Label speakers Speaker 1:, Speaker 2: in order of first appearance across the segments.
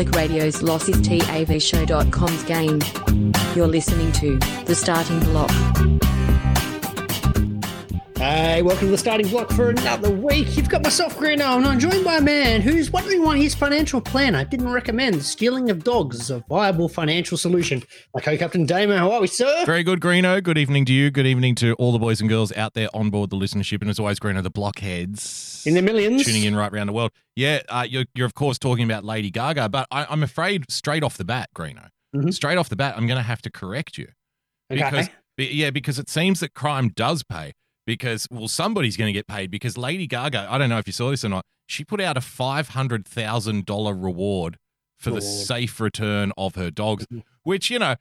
Speaker 1: Public Radio's LossisTAVShow.com's game. You're listening to The Starting Block.
Speaker 2: Hey, welcome to the starting block for another week. You've got myself, Greeno, and I'm joined by a man who's wondering why his financial planner didn't recommend the stealing of dogs as a viable financial solution. My co-captain Damo, how are we, sir?
Speaker 3: Very good, Greeno. Good evening to you. Good evening to all the boys and girls out there on board the listenership. And as always, Greeno, the blockheads.
Speaker 2: In the millions.
Speaker 3: Tuning in right around the world. Yeah, uh, you're, you're, of course, talking about Lady Gaga, but I, am afraid straight off the bat, Greeno,
Speaker 2: Mhm.
Speaker 3: straight off the bat, I'm going to have to correct you.
Speaker 2: Okay.
Speaker 3: Because, yeah, because it seems that crime does pay. Because, well, somebody's going to get paid because Lady Gaga, I don't know if you saw this or not, she put out a $500,000 reward for the safe return of her dogs,
Speaker 2: Mhm.
Speaker 3: which, you know,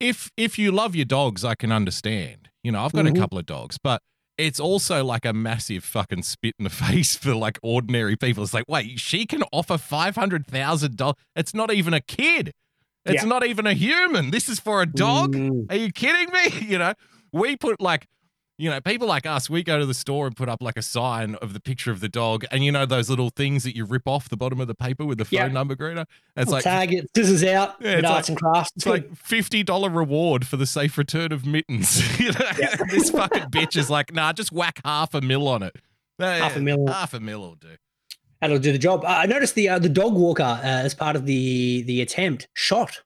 Speaker 3: if if you love your dogs, I can understand. You know, I've got
Speaker 2: Mhm.
Speaker 3: a couple of dogs, but it's also like a massive fucking spit in the face for like ordinary people. It's like, wait, she can offer five hundred thousand dollars. It's not even a kid. It's
Speaker 2: Yeah.
Speaker 3: not even a human. This is for a dog.
Speaker 2: Mm.
Speaker 3: Are you kidding me? You know, we put like, you know, people like us, we go to the store and put up like a sign of the picture of the dog, and you know those little things that you rip off the bottom of the paper with the phone
Speaker 2: Yeah.
Speaker 3: number, Greta. It's
Speaker 2: We'll
Speaker 3: like
Speaker 2: tag it, scissors out,
Speaker 3: Yeah, it's
Speaker 2: arts and crafts.
Speaker 3: it's like fifty dollar reward for the safe return of mittens. you know, this fucking bitch is like, nah, just whack half a mil on it.
Speaker 2: Half a mil.
Speaker 3: Half a mil will do.
Speaker 2: That'll do the job. Uh, I noticed the uh, the dog walker uh, as part of the the attempt shot.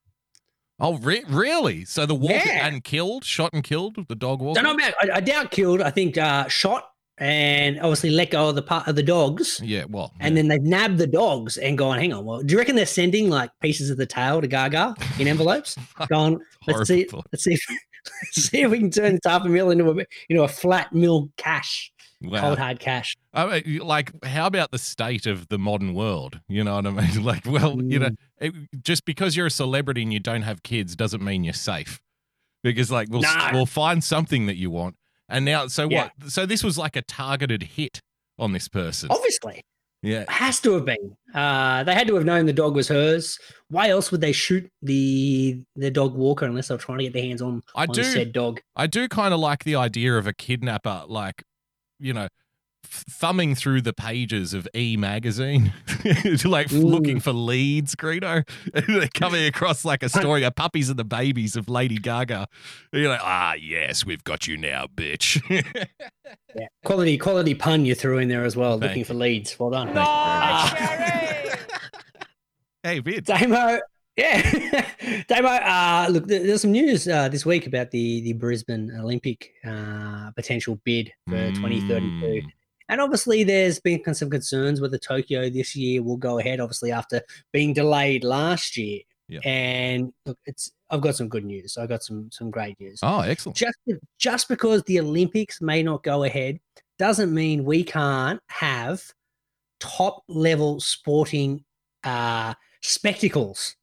Speaker 3: Oh, re- really? So the walker
Speaker 2: Yeah.
Speaker 3: and killed, shot and killed the dog walker.
Speaker 2: Don't know about. I, I doubt killed. I think uh, shot and obviously let go of the part of the dogs.
Speaker 3: Yeah, well,
Speaker 2: And then they've nabbed the dogs and gone, hang on, well, do you reckon they're sending like pieces of the tail to Gaga in envelopes? Gone, let's see, let's see, if, let's see if we can turn this half a mil into a you know a flat mil cash,
Speaker 3: Wow.
Speaker 2: cold hard cash.
Speaker 3: I mean, like, how about the state of the modern world? You know what I mean? Like, well, you know,
Speaker 2: Mm.
Speaker 3: it, just because you're a celebrity and you don't have kids doesn't mean you're safe. Because, like, we'll
Speaker 2: No.
Speaker 3: we'll find something that you want, and now, so
Speaker 2: Yeah.
Speaker 3: what? So this was like a targeted hit on this person.
Speaker 2: Obviously,
Speaker 3: Yeah, it
Speaker 2: has to have been. Uh, they had to have known the dog was hers. Why else would they shoot the the dog walker unless they were trying to get their hands on,
Speaker 3: I
Speaker 2: on
Speaker 3: do.
Speaker 2: said dog?
Speaker 3: I do kind of like the idea of a kidnapper, like, you know, thumbing through the pages of E magazine, like
Speaker 2: Mm.
Speaker 3: looking for leads, Greedo. They're coming across like a story of puppies and the babies of Lady Gaga. You're like, ah, yes, we've got you now, bitch.
Speaker 2: Yeah. Quality quality pun you threw in there as well,
Speaker 3: Thank
Speaker 2: looking
Speaker 3: you.
Speaker 2: for leads. Well done.
Speaker 3: hey, bitch.
Speaker 2: Damo, yeah, Damo. Uh, look, there's some news uh, this week about the the Brisbane Olympic uh, potential bid for 2032,
Speaker 3: Mm.
Speaker 2: and obviously there's been some concerns whether Tokyo this year will go ahead. Obviously, after being delayed last year,
Speaker 3: Yeah.
Speaker 2: and look, it's I've got some good news. I got some some great news.
Speaker 3: Oh, excellent.
Speaker 2: Just just because the Olympics may not go ahead doesn't mean we can't have top level sporting uh, spectacles,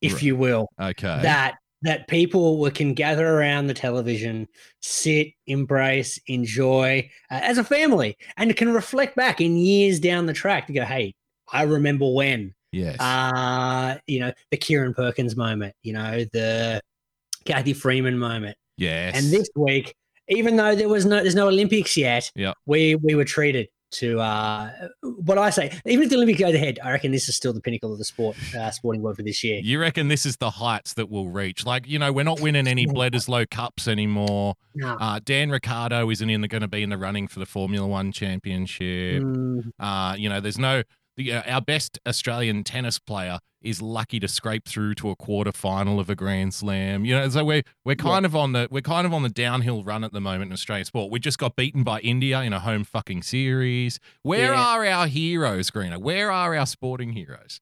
Speaker 2: if
Speaker 3: Right.
Speaker 2: you will,
Speaker 3: Okay.
Speaker 2: that that people can gather around the television, sit, embrace, enjoy uh, as a family, and can reflect back in years down the track to go, hey, I remember when
Speaker 3: yes.
Speaker 2: uh, you know, the Kieren Perkins moment, you know, the Cathy Freeman moment.
Speaker 3: yes.
Speaker 2: And this week, even though there was no there's no Olympics yet,
Speaker 3: Yeah.
Speaker 2: we we were treated to uh what I say, even if the Olympics go ahead, I reckon this is still the pinnacle of the sport, uh, sporting world for this year.
Speaker 3: You reckon this is the heights that we'll reach? Like, you know, we're not winning any Bledisloe Cups anymore.
Speaker 2: No.
Speaker 3: Uh, Dan Ricciardo isn't in going to be in the running for the Formula One championship.
Speaker 2: Mm,
Speaker 3: Uh, you know, there's no the, uh, our best Australian tennis player is lucky to scrape through to a quarter final of a Grand Slam. You know, so we're we're kind of on the we're kind of on the downhill run at the moment in Australian sport. We just got beaten by India in a home fucking series. Where
Speaker 2: Yeah.
Speaker 3: are our heroes, Greeno? Where are our sporting heroes?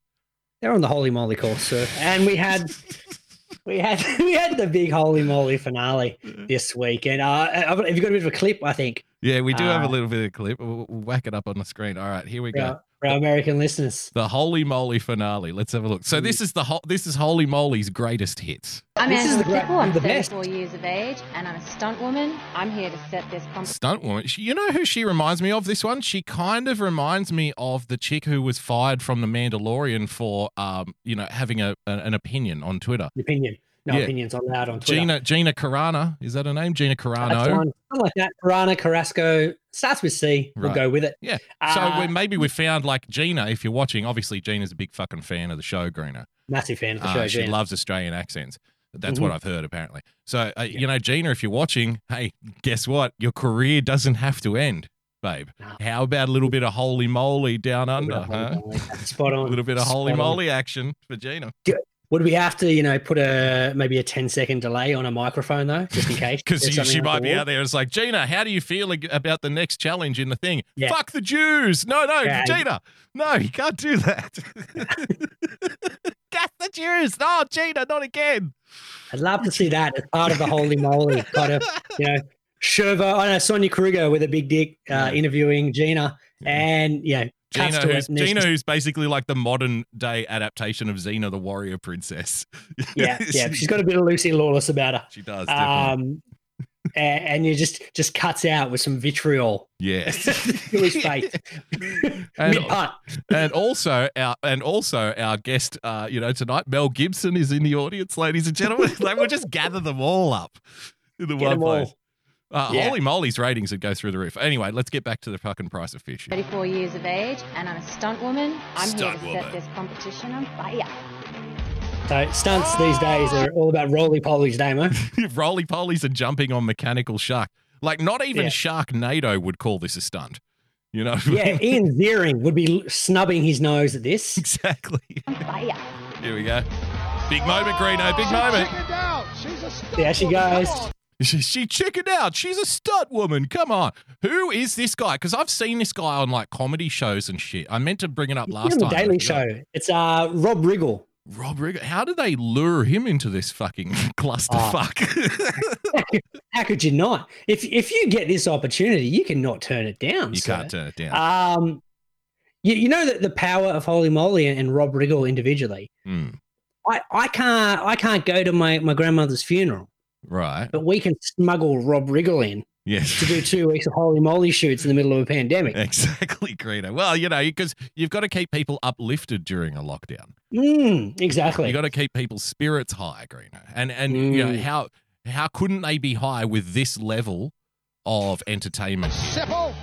Speaker 2: they're on the holey moley course, sir. And we had we had we had the big holey moley finale this week. And uh have you got a bit of a clip, I think,
Speaker 3: Yeah, we do have a
Speaker 2: Uh,
Speaker 3: little bit of a clip. We'll, we'll whack it up on the screen. All right, here we
Speaker 2: for
Speaker 3: go.
Speaker 2: Our, for our American listeners.
Speaker 3: The Holey Moley finale. Let's have a look. So this is the ho- this is Holey Moley's greatest hits.
Speaker 4: I'm
Speaker 2: This is
Speaker 4: Angela
Speaker 2: the great-
Speaker 4: I'm
Speaker 2: the best.
Speaker 4: 34 years of age, and I'm a stunt woman. I'm here to set this competition.
Speaker 3: Stunt woman. She, you know who she reminds me of? This one. She kind of reminds me of the chick who was fired from the Mandalorian for, um, you know, having a, a- an opinion on Twitter.
Speaker 2: Opinion. No
Speaker 3: Yeah.
Speaker 2: opinions on that on Twitter.
Speaker 3: Gina Gina Carano is that her name? Gina Carano.
Speaker 2: Something like that. Piranha, Carrasco starts with C. We'll go with it.
Speaker 3: Yeah. So
Speaker 2: Uh,
Speaker 3: we, maybe we found like Gina. If you're watching, obviously Gina's a big fucking fan of the show, Greeno.
Speaker 2: Massive fan for
Speaker 3: Uh,
Speaker 2: sure.
Speaker 3: she
Speaker 2: Gina.
Speaker 3: loves Australian accents. That's
Speaker 2: Mhm.
Speaker 3: what I've heard, apparently. So, uh, you know, Gina, if you're watching, hey, guess what? Your career doesn't have to end, babe. How about a little bit of holey moley down under,
Speaker 2: of
Speaker 3: huh?
Speaker 2: Spot
Speaker 3: A little bit of holy
Speaker 2: Spot on.
Speaker 3: moly action for Gina.
Speaker 2: Would we have to, you know, put a maybe a 10 second delay on a microphone though, just in case?
Speaker 3: Because she, might be out there. It's like, Gina, how do you feel about the next challenge in the thing?
Speaker 2: Yeah.
Speaker 3: Fuck the Jews. No, no,
Speaker 2: Yeah.
Speaker 3: Gina. No, you can't do that. Gas the Jews. No, Gina, not again.
Speaker 2: I'd love to see that as part of the holey moley kind of, you know, Sherva, I know Sonia Kruger with a big dick uh,
Speaker 3: Yeah.
Speaker 2: interviewing Gina, and yeah,
Speaker 3: Gina, who's, Gina who's basically like the modern day adaptation of Xena, the warrior princess.
Speaker 2: yeah, yeah, she's got a bit of Lucy Lawless about her.
Speaker 3: She does.
Speaker 2: Um, and, and you just just cuts out with some vitriol
Speaker 3: yes.
Speaker 2: to his face.
Speaker 3: And- and also our and also our guest, uh, you know, tonight, Mel Gibson is in the audience, ladies and gentlemen. like we'll just gather them all up in the
Speaker 2: Get
Speaker 3: one place.
Speaker 2: all.
Speaker 3: Uh,
Speaker 2: Yeah.
Speaker 3: Holey moley's ratings would go through the roof. Anyway, let's get back to the fucking price of fish.
Speaker 4: 34 years of age, and I'm a stunt woman. I'm
Speaker 3: Stunt
Speaker 4: here to
Speaker 3: woman.
Speaker 4: set this competition on fire.
Speaker 2: So stunts these days are all about roly polies, Damo.
Speaker 3: Roly polies and jumping on mechanical shark. Like not even
Speaker 2: Yeah.
Speaker 3: Sharknado would call this a stunt. You know?
Speaker 2: Yeah, Ian Ziering would be snubbing his nose at this.
Speaker 3: exactly.
Speaker 4: On fire.
Speaker 3: Here we go. Big moment, Greeno. Big moment.
Speaker 2: There she goes.
Speaker 3: She, she chickened out. She's a stud woman. Come on. Who is this guy? Because I've seen this guy on like comedy shows and shit. I meant to bring it up
Speaker 2: He's
Speaker 3: last
Speaker 2: on the
Speaker 3: time.
Speaker 2: Daily Show. It's uh Rob Riggle.
Speaker 3: Rob Riggle. How did they lure him into this fucking clusterfuck?
Speaker 2: How could you not? If if you get this opportunity, you cannot turn it down.
Speaker 3: you
Speaker 2: sir.
Speaker 3: can't turn it down.
Speaker 2: Um, you, you know that the power of Holey Moley and, and Rob Riggle individually.
Speaker 3: Mm,
Speaker 2: I, I can't I can't go to my, my grandmother's funeral,
Speaker 3: right.
Speaker 2: but we can smuggle Rob Riggle in
Speaker 3: Yes.
Speaker 2: to do two weeks of Holey Moley shoots in the middle of a pandemic.
Speaker 3: Exactly, Greeno. Well, you know, because you've got to keep people uplifted during a lockdown.
Speaker 2: Mm, exactly.
Speaker 3: You've got to keep people's spirits high, Greeno. And and you know
Speaker 2: Mm.
Speaker 3: how how couldn't they be high with this level of entertainment? Here?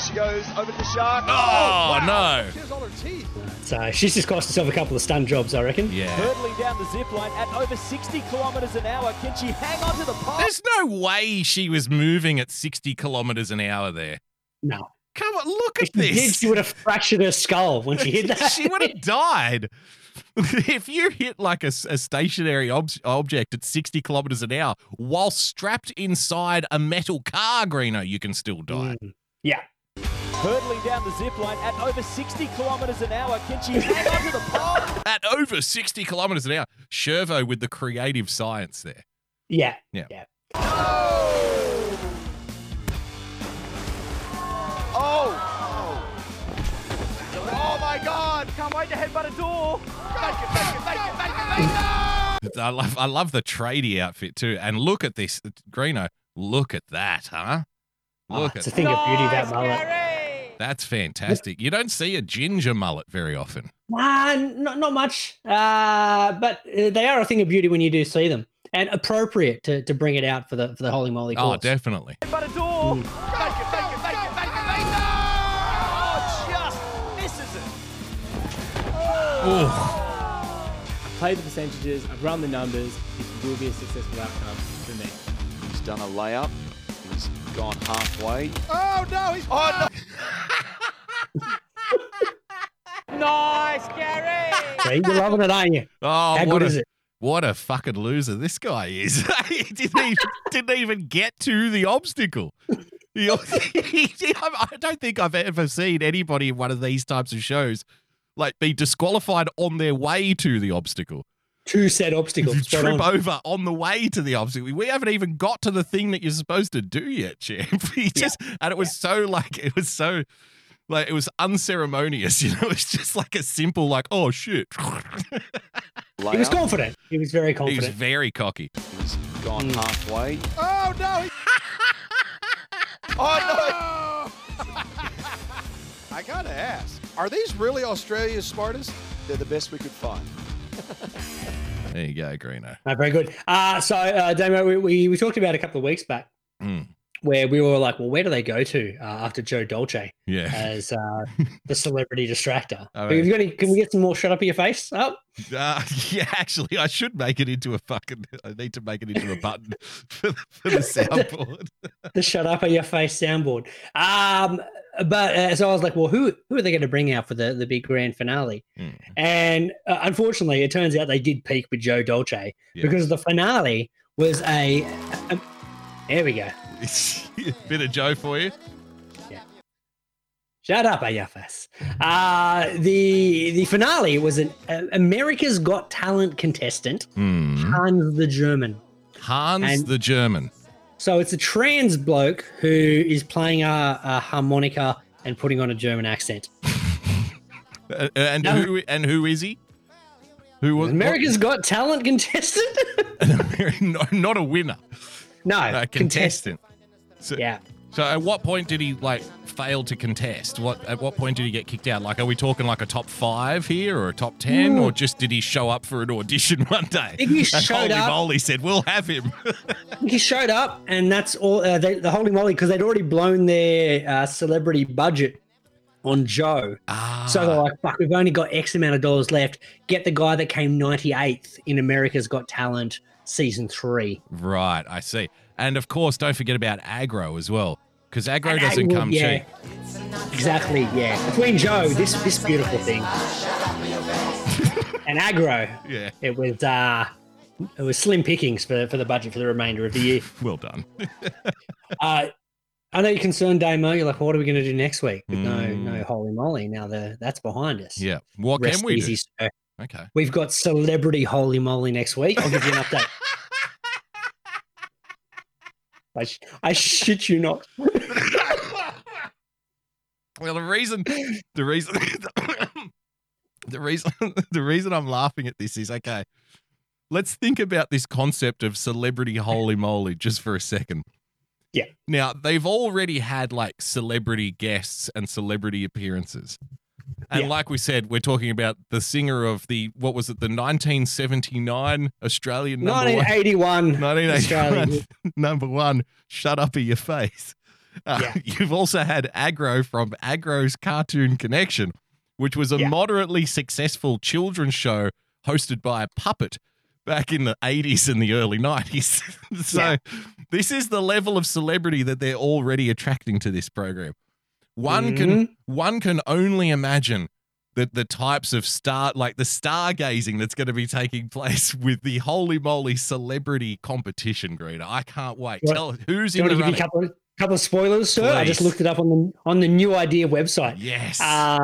Speaker 5: Seppo. Here she goes over to the shark.
Speaker 3: Oh, no!
Speaker 5: She has her teeth.
Speaker 2: so she's just cost herself a couple of stun jobs, I reckon.
Speaker 3: Yeah.
Speaker 6: Hurtling down the zip line at over 60 kilometres an hour. Can she hang on to the pole?
Speaker 3: There's no way she was moving at 60 kilometers an hour there.
Speaker 2: No.
Speaker 3: Come on, look
Speaker 2: If
Speaker 3: at
Speaker 2: she did,
Speaker 3: this.
Speaker 2: she would have fractured her skull when she hit that.
Speaker 3: she would have died. if you hit like a stationary ob- object at 60 kilometers an hour while strapped inside a metal car, Greeno, you can still die.
Speaker 2: Mm. Yeah.
Speaker 6: Hurtling down the zip line at over 60 kilometres an hour. Can she hang on to the pole?
Speaker 3: At over 60 kilometers an hour. Shervo with the creative science there.
Speaker 2: Yeah.
Speaker 3: Yeah.
Speaker 2: Yeah.
Speaker 5: Oh. Oh my God.
Speaker 6: Can't wait to headbutt a door.
Speaker 5: Make it, make it, make it, make it, make it.
Speaker 3: I love, I love the tradie outfit too. And look at this, Greeno. Look at that, huh?
Speaker 2: Oh,
Speaker 3: Look
Speaker 2: it's
Speaker 3: at
Speaker 2: a thing of beauty, that mullet.
Speaker 6: Gary!
Speaker 3: That's fantastic. You don't see a ginger mullet very often.
Speaker 2: Nah, not, not much. Uh, but uh, they are a thing of beauty when you do see them. And appropriate to, to bring it out for the for the holey moley
Speaker 3: Oh, definitely.
Speaker 6: Headbutt a door.
Speaker 2: Mm.
Speaker 5: Make it, make it, make it, make it, make it.
Speaker 6: Oh, just misses it.
Speaker 3: Oh,
Speaker 7: I've played the percentages, I've run the numbers. This will be a successful outcome for me.
Speaker 8: He's done a layup. He's gone halfway.
Speaker 5: Oh no, he's oh no.
Speaker 6: Nice, Gary.
Speaker 2: So you're loving it, aren't you?
Speaker 3: oh
Speaker 2: How
Speaker 3: what
Speaker 2: good
Speaker 3: a,
Speaker 2: is it?
Speaker 3: What a fucking loser this guy is. he didn't even, didn't even get to the obstacle. He- he- I don't think I've ever seen anybody in one of these types of shows like be disqualified on their way to the obstacle.
Speaker 2: Two set obstacles.
Speaker 3: Trip
Speaker 2: on.
Speaker 3: over on the way to the obstacle. We haven't even got to the thing that you're supposed to do yet, champ. He just and it was so like it was so like it was unceremonious, you know. It's just like a simple like, oh shit.
Speaker 2: He was confident. He was very confident.
Speaker 3: he was very cocky.
Speaker 8: He's gone
Speaker 2: Mm.
Speaker 8: halfway.
Speaker 5: Oh no. oh no. I gotta ask, are these really Australia's smartest?
Speaker 8: They're the best we could find.
Speaker 3: There you go, Greeno.
Speaker 2: No, very good. Uh, so, uh, Damo, we, we, we talked about a couple of weeks back
Speaker 3: Mm.
Speaker 2: where we were like, well, where do they go to uh, after Joe Dolce
Speaker 3: Yeah.
Speaker 2: as uh, the celebrity distractor?
Speaker 3: All
Speaker 2: Have you got any, can we get some more shut up in your face? Oh,
Speaker 3: Uh, yeah, actually, I should make it into a fucking. I need to make it into a button for the, for the soundboard.
Speaker 2: the shut up in your face soundboard. Um, but uh, so I was like, well, who who are they going to bring out for the the big grand finale?
Speaker 3: Hmm.
Speaker 2: And uh, unfortunately, it turns out they did peak with Joe Dolce
Speaker 3: Yeah.
Speaker 2: because the finale was a, a- there we go.
Speaker 3: Bit of Joe for you. Yeah.
Speaker 2: Shut up, your. Uh, the the finale was an uh, America's Got Talent contestant,
Speaker 3: Hmm.
Speaker 2: Hans the German.
Speaker 3: Hans
Speaker 2: And-
Speaker 3: the German.
Speaker 2: So it's a trans bloke who is playing a, a harmonica and putting on a German accent.
Speaker 3: Uh, and
Speaker 2: No.
Speaker 3: who and who is he? Who was
Speaker 2: America's Got Talent contestant?
Speaker 3: no, not a winner,
Speaker 2: no,
Speaker 3: a contestant. So,
Speaker 2: Yeah.
Speaker 3: So at what point did he like fail to contest? What at what point did he get kicked out? Like, are we talking like a top five here or a top ten, or just did he show up for an audition one day?
Speaker 2: think he showed
Speaker 3: Holy
Speaker 2: up.
Speaker 3: moly said, "We'll have him."
Speaker 2: He showed up, and that's all. Uh, they, the holey moley, because they'd already blown their uh, celebrity budget on Joe.
Speaker 3: ah,
Speaker 2: So they're like, fuck, we've only got X amount of dollars left. Get the guy that came 98th in America's Got Talent season three.
Speaker 3: right, I see. And of course, don't forget about Agro as well, because Agro
Speaker 2: And
Speaker 3: doesn't
Speaker 2: Agro-
Speaker 3: come
Speaker 2: yeah.
Speaker 3: cheap.
Speaker 2: Exactly, yeah. Between Joe, this this beautiful thing, and Agro,
Speaker 3: Yeah,
Speaker 2: it was uh it was slim pickings for, for the budget for the remainder of the year.
Speaker 3: well done.
Speaker 2: Uh, I know you're concerned, Damo. You're like, what are we going to do next week? But no,
Speaker 3: Mm.
Speaker 2: no, holey moley! Now the that's behind us.
Speaker 3: Yeah, what
Speaker 2: Rest
Speaker 3: can we
Speaker 2: easy,
Speaker 3: do?
Speaker 2: sir.
Speaker 3: Okay.
Speaker 2: We've got celebrity holey moley next week. I'll give you an update. I, sh- I shit you not.
Speaker 3: Well, the reason, the reason, the reason, the reason I'm laughing at this is okay. Let's think about this concept of celebrity holey moley just for a second.
Speaker 2: Yeah.
Speaker 3: Now they've already had like celebrity guests and celebrity appearances, and
Speaker 2: Yeah.
Speaker 3: like we said, we're talking about the singer of the what was it, the 1979 Australian number one.
Speaker 2: 1981.
Speaker 3: 1981
Speaker 2: Australian.
Speaker 3: number one, shut up in your face. Uh,
Speaker 2: Yeah.
Speaker 3: You've also had Agro from Agro's Cartoon Connection, which was a
Speaker 2: Yeah.
Speaker 3: moderately successful children's show hosted by a puppet back in the 80s and the early 90s. so this is the level of celebrity that they're already attracting to this program. One
Speaker 2: Mhm.
Speaker 3: can one can only imagine that the types of star like the stargazing that's going to be taking place with the holey moley celebrity competition, Greta. I can't wait.
Speaker 2: What-
Speaker 3: Tell who's in the
Speaker 2: a couple of, couple of spoilers, sir? I just looked it up on the on the new idea website.
Speaker 3: Yes.
Speaker 2: Uh,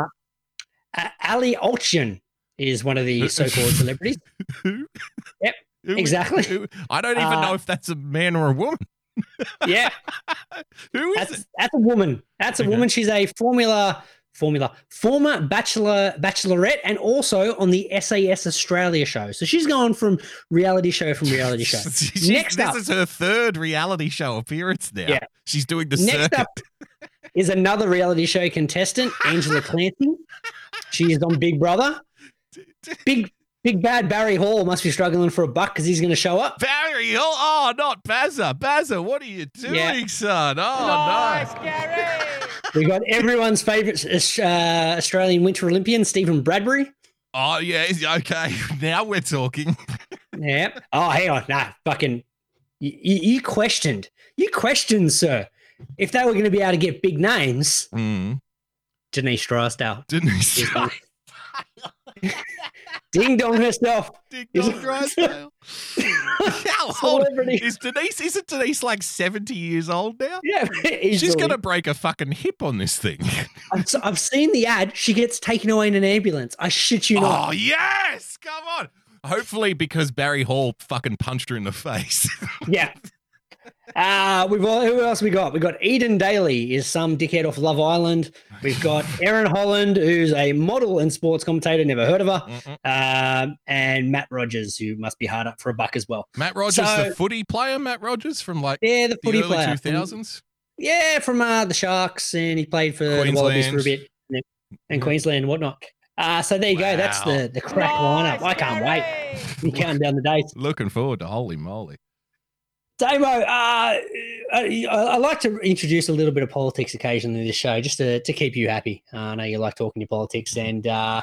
Speaker 2: A- Ali Oetjen is one of the so-called celebrities.
Speaker 3: Who?
Speaker 2: Yep,
Speaker 3: Who-
Speaker 2: exactly.
Speaker 3: who- I don't even
Speaker 2: Uh,
Speaker 3: know if that's a man or a woman.
Speaker 2: Yeah,
Speaker 3: Who is
Speaker 2: that's
Speaker 3: it?
Speaker 2: that's a woman. That's a
Speaker 3: Okay.
Speaker 2: woman. She's a formula formula former bachelor bachelorette and also on the SAS Australia show. So she's gone from reality show from reality show. Next
Speaker 3: this
Speaker 2: up.
Speaker 3: is her third reality show appearance now.
Speaker 2: Yeah.
Speaker 3: She's doing the
Speaker 2: Next
Speaker 3: circuit.
Speaker 2: up is another reality show contestant, Angela Clancy. She is on Big Brother. Big Big Bad Barry Hall must be struggling for a buck because he's going to show up.
Speaker 3: Barry, Hall? oh, not Bazza. Bazza, what are you doing,
Speaker 2: Yeah.
Speaker 3: son? Oh, no.
Speaker 2: We got everyone's favorite uh, Australian Winter Olympian, Stephen Bradbury.
Speaker 3: Oh, yeah, is- okay. Now we're talking.
Speaker 2: Yeah. Oh, hang on. Nah, fucking. You, you questioned. You questioned, sir. If they were going to be able to get big names,
Speaker 3: Mm.
Speaker 2: Denise Drysdale.
Speaker 3: Didn't he
Speaker 2: is
Speaker 3: say?
Speaker 2: the- Ding dong herself.
Speaker 3: Dick
Speaker 2: Is-
Speaker 3: Dog Drysdale. How old is Denise? Isn't Denise like 70 years old now?
Speaker 2: Yeah,
Speaker 3: She's going to break a fucking hip on this thing.
Speaker 2: I've, I've seen the ad. She gets taken away in an ambulance. I shit you not.
Speaker 3: Oh, yes. Come on. Hopefully, because Barry Hall fucking punched her in the face.
Speaker 2: Yeah. Uh, we've all, who else we got? We've got Eden Dally is some dickhead off Love Island. We've got Erin Holland, who's a model and sports commentator. Never heard of her.
Speaker 3: Mm-mm.
Speaker 2: Um, and Mat Rogers, who must be hard up for a buck as well.
Speaker 3: Mat Rogers,
Speaker 2: So-
Speaker 3: the footy player, Mat Rogers from like
Speaker 2: Yeah, the
Speaker 3: the
Speaker 2: footy
Speaker 3: early
Speaker 2: player. from-
Speaker 3: 2000s.
Speaker 2: yeah, from uh, the Sharks, and he played for the Wallabies for a bit, and, and Queensland and whatnot. Uh, so there you go. That's the the crack lineup. I can't wait. I'm counting down the days.
Speaker 3: Looking forward to holey moley.
Speaker 2: Damo, uh, I, I like to introduce a little bit of politics occasionally in this show, just to, to keep you happy. Uh, I know you like talking your politics, and uh,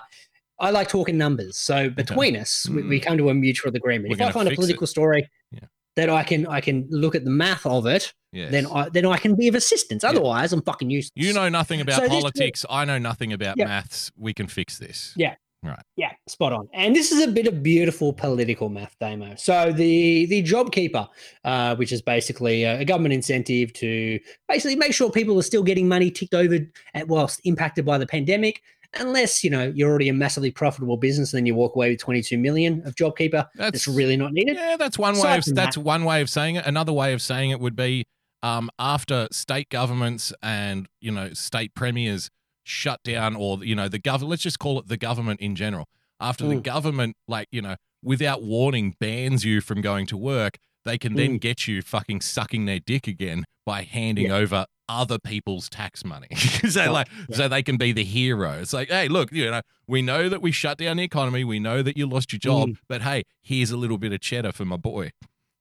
Speaker 2: I like talking numbers. So between us, we, we come to a mutual agreement.
Speaker 3: We're
Speaker 2: if I find a political story
Speaker 3: Yeah.
Speaker 2: that I can I can look at the math of it,
Speaker 3: Yes.
Speaker 2: then I then I can be of assistance. Otherwise, I'm fucking useless.
Speaker 3: you know nothing about
Speaker 2: So this-
Speaker 3: politics. I know nothing about
Speaker 2: Yeah.
Speaker 3: maths. We can fix this.
Speaker 2: Yeah.
Speaker 3: Right.
Speaker 2: Yeah, spot on. And this is a bit of beautiful political math, Damo. So the the JobKeeper, uh, which is basically a, government incentive to basically make sure people are still getting money ticked over at whilst impacted by the pandemic, unless you know you're already a massively profitable business, and then you walk away with 22 million of JobKeeper.
Speaker 3: That's
Speaker 2: That's really not needed.
Speaker 3: Yeah, that's one way of that's
Speaker 2: that-
Speaker 3: one way of saying it. Another way of saying it would be um, after state governments and you know state premiers shut down, or you know the government. Let's just call it the government in general. After the
Speaker 2: Mm.
Speaker 3: government, like you know, without warning, bans you from going to work, they can then get you fucking sucking their dick again by handing over other people's tax money. so like,
Speaker 2: yeah.
Speaker 3: so they can be the hero. It's like, hey, look, you know, we know that we shut down the economy. We know that you lost your job,
Speaker 2: Mm.
Speaker 3: but hey, here's a little bit of cheddar for my boy.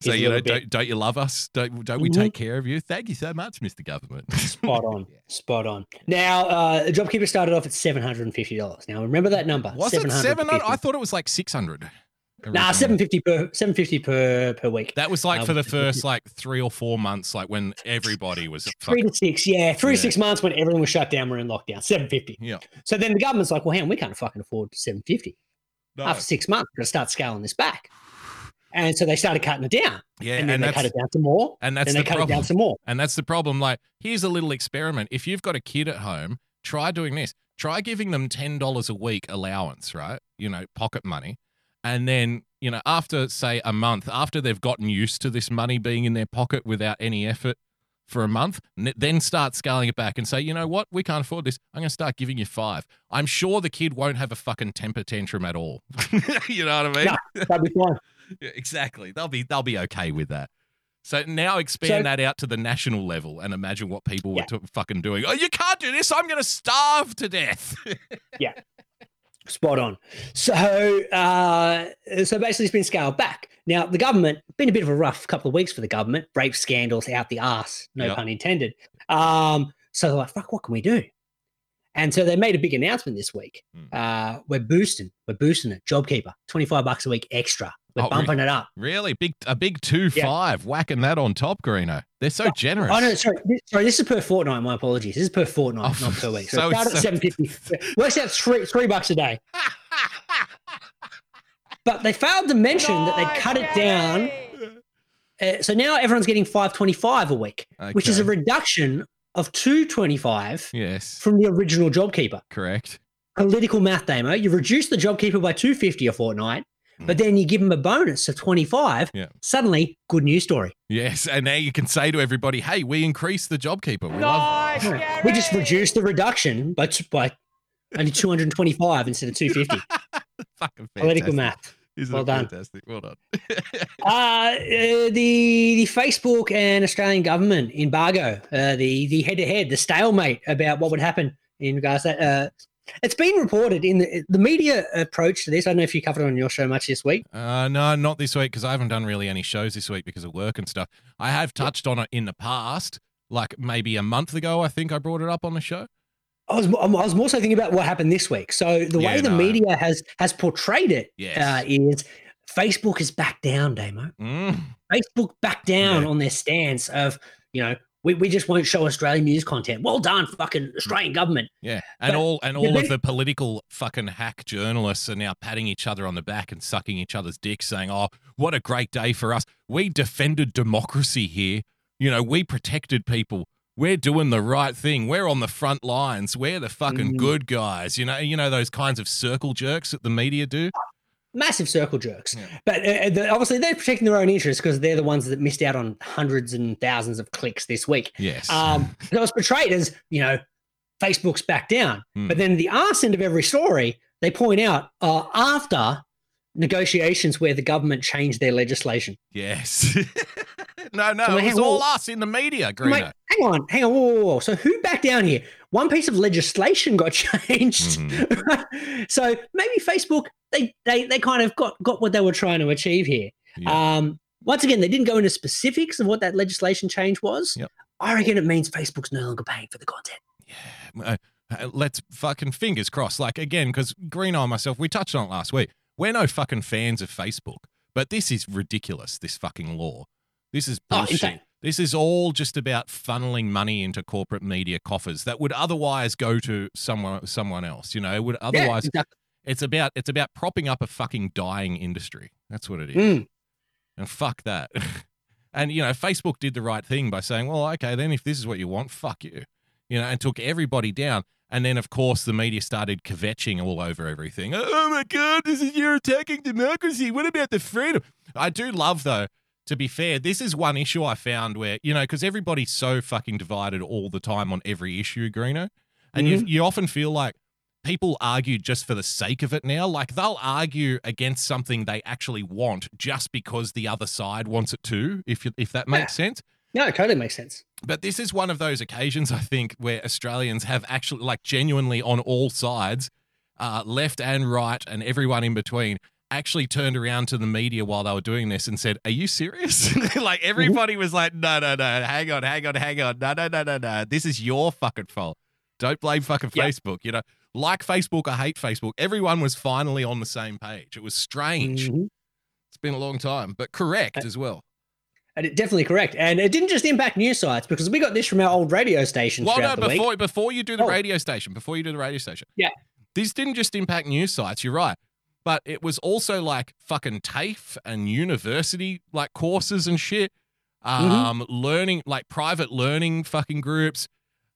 Speaker 3: So you know, don't, don't you love us? Don't don't we
Speaker 2: Mhm.
Speaker 3: take care of you? Thank you so much, Mr. Government.
Speaker 2: Spot on. Spot on. Now, uh, the JobKeeper started off at $750. Now, remember that number.
Speaker 3: Was it seven? hundred? I thought it was like six hundred.
Speaker 2: Nah, 750 per 750 per per week.
Speaker 3: That was like
Speaker 2: Um,
Speaker 3: for the first like three or four months, like when everybody was
Speaker 2: Three
Speaker 3: fucking,
Speaker 2: to six, yeah, three
Speaker 3: Yeah.
Speaker 2: to six months when everything was shut down, we're in lockdown. Seven fifty.
Speaker 3: yeah.
Speaker 2: So then the government's like, well, hang on, we can't fucking afford seven fifty.
Speaker 3: No.
Speaker 2: After six months, we're gonna start scaling this back. And so they started cutting it down,
Speaker 3: Yeah,
Speaker 2: and then they cut it down some more,
Speaker 3: and that's
Speaker 2: then they
Speaker 3: the
Speaker 2: cut it
Speaker 3: problem.
Speaker 2: down some more.
Speaker 3: And that's the problem. Like, here's a little experiment. If you've got a kid at home, try doing this. Try giving them ten dollars a week allowance, right? You know, pocket money, and then you know after say a month, after they've gotten used to this money being in their pocket without any effort for a month, then start scaling it back and say, you know what, we can't afford this. I'm going to start giving you five. I'm sure the kid won't have a fucking temper tantrum at all. you know what I mean?
Speaker 2: No, that'd be fine.
Speaker 3: Yeah, exactly. They'll be they'll be okay with that. So now expand
Speaker 2: So-
Speaker 3: that out to the national level and imagine what people
Speaker 2: Yeah.
Speaker 3: were t- fucking doing. Oh, you can't do this. I'm going to starve to death. Yeah.
Speaker 2: Spot on. So, uh, so basically, it's been scaled back. Now, the government been a bit of a rough couple of weeks for the government. Rape scandals out the ass, no
Speaker 3: Yep.
Speaker 2: pun intended. Um, so they're like, "Fuck, what can we do?" And so they made a big announcement this week.
Speaker 3: Hmm.
Speaker 2: Uh, we're boosting, we're boosting it. JobKeeper, twenty five bucks a week extra. We're
Speaker 3: Oh, re-
Speaker 2: bumping it up.
Speaker 3: really big a big two
Speaker 2: Yeah.
Speaker 3: five whacking that on top, Greeno. They're so generous.
Speaker 2: Oh no, sorry, this, sorry. This is per fortnight. My apologies. This is per fortnight,
Speaker 3: Oh,
Speaker 2: not per week. So,
Speaker 3: so
Speaker 2: so start
Speaker 3: it's
Speaker 2: at
Speaker 3: so-
Speaker 2: seven fifty. Works out three three bucks a day. But they failed to mention that they cut it down. Uh, so now everyone's getting 525 a week, which is a reduction of 225
Speaker 3: yes,
Speaker 2: from the original JobKeeper.
Speaker 3: correct.
Speaker 2: Political math, Damo. You reduce the JobKeeper by 250 a fortnight, but then you give them a bonus of 25.
Speaker 3: Hmm. Yeah.
Speaker 2: Suddenly, good news story.
Speaker 3: Yes, and now you can say to everybody, "Hey, we increased the JobKeeper. We love
Speaker 2: We just reduced the reduction by, t- by only 225 instead of 250.
Speaker 3: fucking
Speaker 2: Political math.
Speaker 3: Isn't
Speaker 2: Well done.
Speaker 3: fantastic? Well done.
Speaker 2: Uh, uh, the the Facebook and Australian government embargo, uh, the the head to head, the stalemate about what would happen in regards to that. It's been reported in the, the media approach to this. I don't know if you covered it on your show much this week.
Speaker 3: Uh, no, not this week because I haven't done really any shows this week because of work and stuff. I have touched on it in the past, like maybe a month ago. I think I brought it up on the show.
Speaker 2: I was I was more so thinking about what happened this week. So the
Speaker 3: Yeah,
Speaker 2: way the
Speaker 3: no.
Speaker 2: media has has portrayed it
Speaker 3: Yes.
Speaker 2: uh, is Facebook is back down, Damo.
Speaker 3: Mm.
Speaker 2: Facebook back down
Speaker 3: Yeah.
Speaker 2: on their stance of you know we, we just won't show Australian news content. Well done, fucking Australian government.
Speaker 3: Yeah, and
Speaker 2: But-
Speaker 3: all and all of the political fucking hack journalists are now patting each other on the back and sucking each other's dicks, saying, "Oh, what a great day for us! We defended democracy here. You know, we protected people. We're doing the right thing. We're on the front lines. We're the fucking
Speaker 2: Mm.
Speaker 3: good guys. You know, you know those kinds of circle jerks that the media do.
Speaker 2: Massive circle jerks.
Speaker 3: Yeah.
Speaker 2: But uh, the, obviously, they're protecting their own interests because they're the ones that missed out on hundreds and thousands of clicks this week.
Speaker 3: Yes.
Speaker 2: Um, so it's portrayed as you know, Facebook's back down.
Speaker 3: Hmm.
Speaker 2: But then the arse end of every story, they point out uh, after negotiations where the government changed their legislation.
Speaker 3: yes. no, no,
Speaker 2: So
Speaker 3: it was all
Speaker 2: on.
Speaker 3: us in the media,
Speaker 2: Mate,
Speaker 3: Greeno.
Speaker 2: hang on, hang on, whoa, whoa, whoa. So who back down here? One piece of legislation got changed.
Speaker 3: Mm-hmm.
Speaker 2: so maybe Facebook they, they they kind of got got what they were trying to achieve here.
Speaker 3: Yeah.
Speaker 2: Um, once again, they didn't go into specifics of what that legislation change was.
Speaker 3: Yep.
Speaker 2: I reckon it means Facebook's no longer paying for the content.
Speaker 3: uh, uh, let's fucking fingers crossed. Like again, because Greeno and myself, we touched on it last week. We're no fucking fans of Facebook, but this is ridiculous. This fucking law. This is
Speaker 2: Oh,
Speaker 3: bullshit.
Speaker 2: insane.
Speaker 3: this is all just about funneling money into corporate media coffers that would otherwise go to someone someone else. You know, it would
Speaker 2: Yeah,
Speaker 3: otherwise.
Speaker 2: exactly.
Speaker 3: It's about it's about propping up a fucking dying industry. That's what it is.
Speaker 2: Mm.
Speaker 3: And fuck that. and you know, Facebook did the right thing by saying, "Well, okay, then if this is what you want, fuck you." You know, and took everybody down. And then, of course, the media started kvetching all over everything. Oh my god, this is you're attacking democracy. What about the freedom? I do love though. To be fair, this is one issue I found where you know because everybody's so fucking divided all the time on every issue, Greeno, and you mm-hmm. you often feel like people argue just for the sake of it now. Like they'll argue against something they actually want just because the other side wants it too, if if that makes sense.
Speaker 2: No, it totally makes sense.
Speaker 3: But this is one of those occasions, I think, where Australians have actually, like, genuinely on all sides, uh, left and right, and everyone in between, actually turned around to the media while they were doing this and said, Are you serious? like, everybody was like, No, no, no, hang on, hang on, hang on. No, no, no, no, no. This is your fucking fault. Don't blame fucking
Speaker 2: Yeah.
Speaker 3: Facebook. You know, like Facebook or hate Facebook, everyone was finally on the same page. It was strange.
Speaker 2: Mhm.
Speaker 3: It's been a long time, but correct
Speaker 2: Uh,
Speaker 3: as well.
Speaker 2: And it, definitely correct. And it didn't just impact news sites because we got this from our old radio station.
Speaker 3: Well, no,
Speaker 2: the week.
Speaker 3: before before you do the
Speaker 2: Oh.
Speaker 3: radio station, before you do the radio station,
Speaker 2: Yeah.
Speaker 3: this didn't just impact news sites. You're right, but it was also like fucking TAFE and university like courses and shit.
Speaker 2: Mm-hmm.
Speaker 3: Um, learning like private learning fucking groups.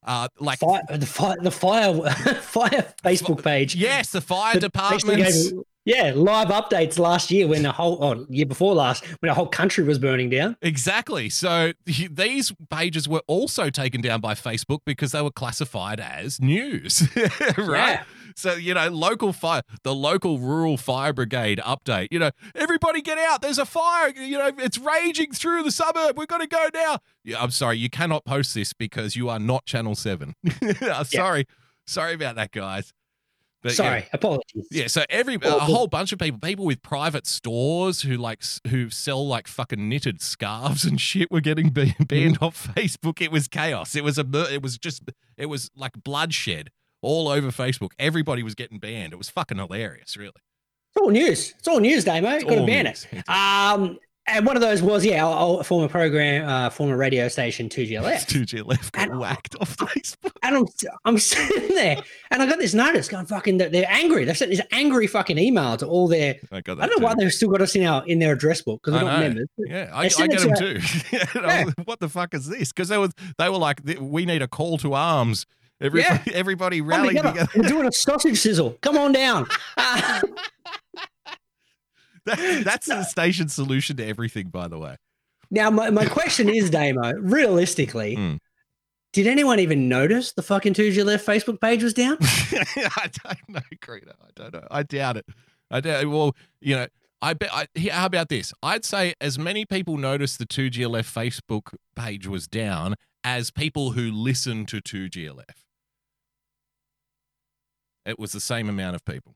Speaker 3: Uh, like
Speaker 2: Fire, the fire, the fire, fire Facebook page.
Speaker 3: yes, the fire departments.
Speaker 2: gave, yeah, live updates last year when the whole, oh, year before last, when the whole country was burning down.
Speaker 3: Exactly. So these pages were also taken down by Facebook because they were classified as news, right?
Speaker 2: Yeah.
Speaker 3: So you know, local fire, the local rural fire brigade update. You know, everybody get out. There's a fire. You know, it's raging through the suburb. We've got to go now. Yeah, I'm sorry, you cannot post this because you are not Channel Seven. Uh, I'm sorry, sorry about that, guys. But yeah.
Speaker 2: Sorry, apologies.
Speaker 3: Yeah, so every a whole bunch of people, people with private stores who like who sell like fucking knitted scarves and shit, were getting
Speaker 2: Mm-hmm.
Speaker 3: banned off Facebook. It was chaos. It was a it was just it was like bloodshed all over Facebook. Everybody was getting banned. It was fucking hilarious, really.
Speaker 2: It's all news. It's all news, Damo. Got to ban
Speaker 3: news.
Speaker 2: it. Um, and one of those was, yeah, our, our former program, uh, former radio station, 2GLF.
Speaker 3: Two G left got
Speaker 2: And-
Speaker 3: whacked off Facebook.
Speaker 2: And I'm, I'm sitting there and I got this notice going fucking, they're, they're angry. They've sent this angry fucking email to all their,
Speaker 3: I.
Speaker 2: I don't know why they've still got us in our, in their address book because
Speaker 3: I
Speaker 2: we're not
Speaker 3: know.
Speaker 2: members.
Speaker 3: Yeah, I,
Speaker 2: They
Speaker 3: I get them
Speaker 2: to-
Speaker 3: too. I like, what the fuck is this? Because they was they were like, we need a call to arms. Everybody, everybody
Speaker 2: Come
Speaker 3: rally
Speaker 2: together.
Speaker 3: together.
Speaker 2: We're doing a sausage sizzle. Come on down. Uh,
Speaker 3: That, that's the station solution to everything, by the way.
Speaker 2: now, my, my question is, Damo, realistically,
Speaker 3: Hmm.
Speaker 2: did anyone even notice the fucking 2GLF Facebook page was down?
Speaker 3: I don't know, Greta. I don't know. I doubt it. I doubt. Well, you know, I bet. I, here, how about this? I'd say as many people noticed the 2GLF Facebook page was down as people who listen to 2GLF. It was the same amount of people.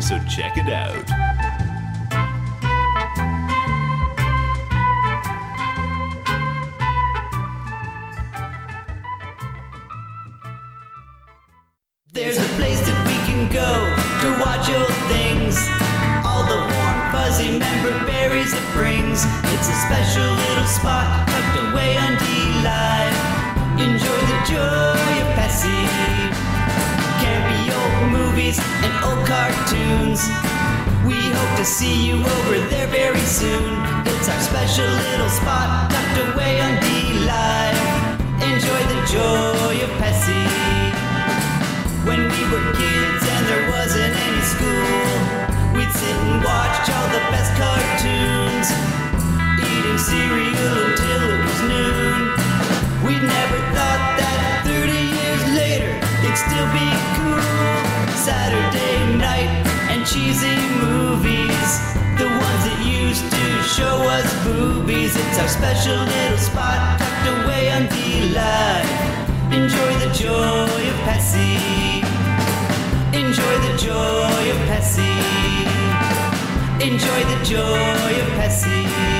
Speaker 9: so check it out.
Speaker 10: There's a place that we can go to watch old things. All the warm, fuzzy member berries it brings. It's a special little spot tucked away on D hope to see you over there very soon. It's our special little spot tucked away on D Live. Enjoy the joy of Pessy. When we were kids and there wasn't any school, we'd sit and watch all the best cartoons, eating cereal until it was noon. We'd never thought that 30 years later it'd still be cool. Saturday night and cheesy movies. The ones that used to show us boobies. It's our special little spot tucked away on D-Live. Enjoy the joy of Pessy. Enjoy the joy of Pessy. Enjoy the joy of Pessy.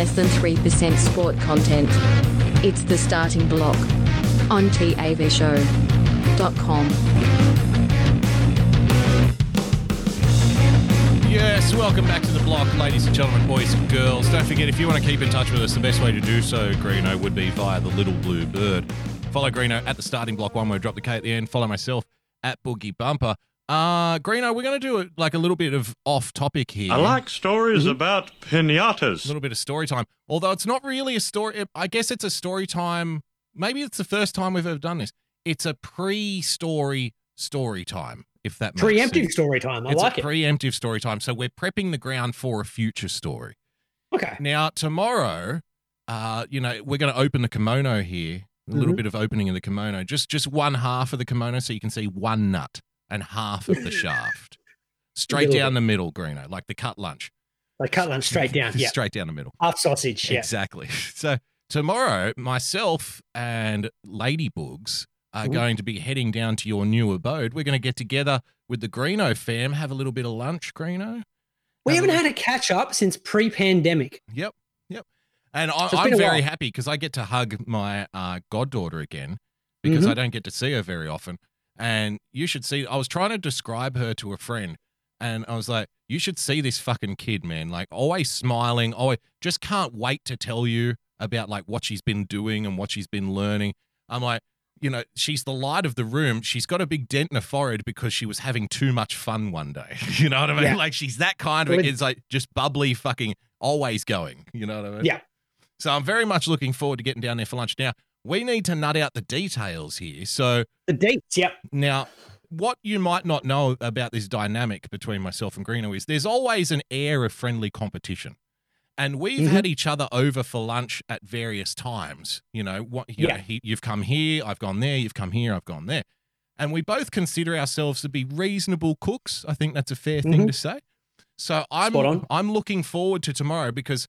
Speaker 1: Less than 3% sport content. It's the starting block on TAVshow.com.
Speaker 3: Yes, welcome back to the block, ladies and gentlemen, boys and girls. Don't forget, if you want to keep in touch with us, the best way to do so, Greeno, would be via the Little Blue Bird. Follow Greeno at the starting block, one word, drop the K at the end. Follow myself at Boogie Bumper. Uh, Greeno, we're going to do a, like a little bit of off topic here.
Speaker 11: I like stories about pinatas.
Speaker 3: a little bit of story time. Although it's not really a story, I guess it's a story time. Maybe it's the first time we've ever done this. It's a pre-story story time, if that makes
Speaker 2: Preemptive
Speaker 3: sense.
Speaker 2: story time. I
Speaker 3: it's
Speaker 2: like
Speaker 3: a
Speaker 2: it.
Speaker 3: preemptive story time. So we're prepping the ground for a future story.
Speaker 2: Okay.
Speaker 3: Now tomorrow, uh, you know, we're going to open the kimono here. A little
Speaker 2: Mhm.
Speaker 3: bit of opening of the kimono, just just one half of the kimono, so you can see one nut and half of the shaft, straight
Speaker 2: Middle
Speaker 3: down the middle, Greeno, like the cut lunch,
Speaker 2: Like cut lunch straight down. Yeah.
Speaker 3: straight down the middle.
Speaker 2: Half sausage. Yeah.
Speaker 3: Exactly. So tomorrow, myself and Ladyboogs are
Speaker 2: Mhm.
Speaker 3: going to be heading down to your new abode. We're going to get together with the Greeno fam, have a little bit of lunch, Greeno.
Speaker 2: We haven't had a catch up since pre-pandemic.
Speaker 3: Yep, yep. And I,
Speaker 2: so
Speaker 3: I'm
Speaker 2: a
Speaker 3: very happy because I get to hug my uh, goddaughter again because
Speaker 2: Mhm.
Speaker 3: I don't get to see her very often. And you should see. I was trying to describe her to a friend, and I was like, "You should see this fucking kid, man! Like always smiling, always just can't wait to tell you about like what she's been doing and what she's been learning." I'm like. You know, she's the light of the room. She's got a big dent in her forehead because she was having too much fun one day. You know what I mean?
Speaker 2: Yeah.
Speaker 3: Like she's that kind of it's like just bubbly fucking always going. You know what I mean?
Speaker 2: Yeah.
Speaker 3: So I'm very much looking forward to getting down there for lunch. Now, we need to nut out the details here. So
Speaker 2: The dates. Yep.
Speaker 3: now, what you might not know about this dynamic between myself and Greeno is there's always an air of friendly competition. And we've
Speaker 2: Mhm.
Speaker 3: had each other over for lunch at various times. You know, what you
Speaker 2: Yeah.
Speaker 3: know, he, you've come here, I've gone there, you've come here, I've gone there. And we both consider ourselves to be reasonable cooks. I think that's a fair thing
Speaker 2: Mhm.
Speaker 3: to say. So I'm. I'm looking forward to tomorrow because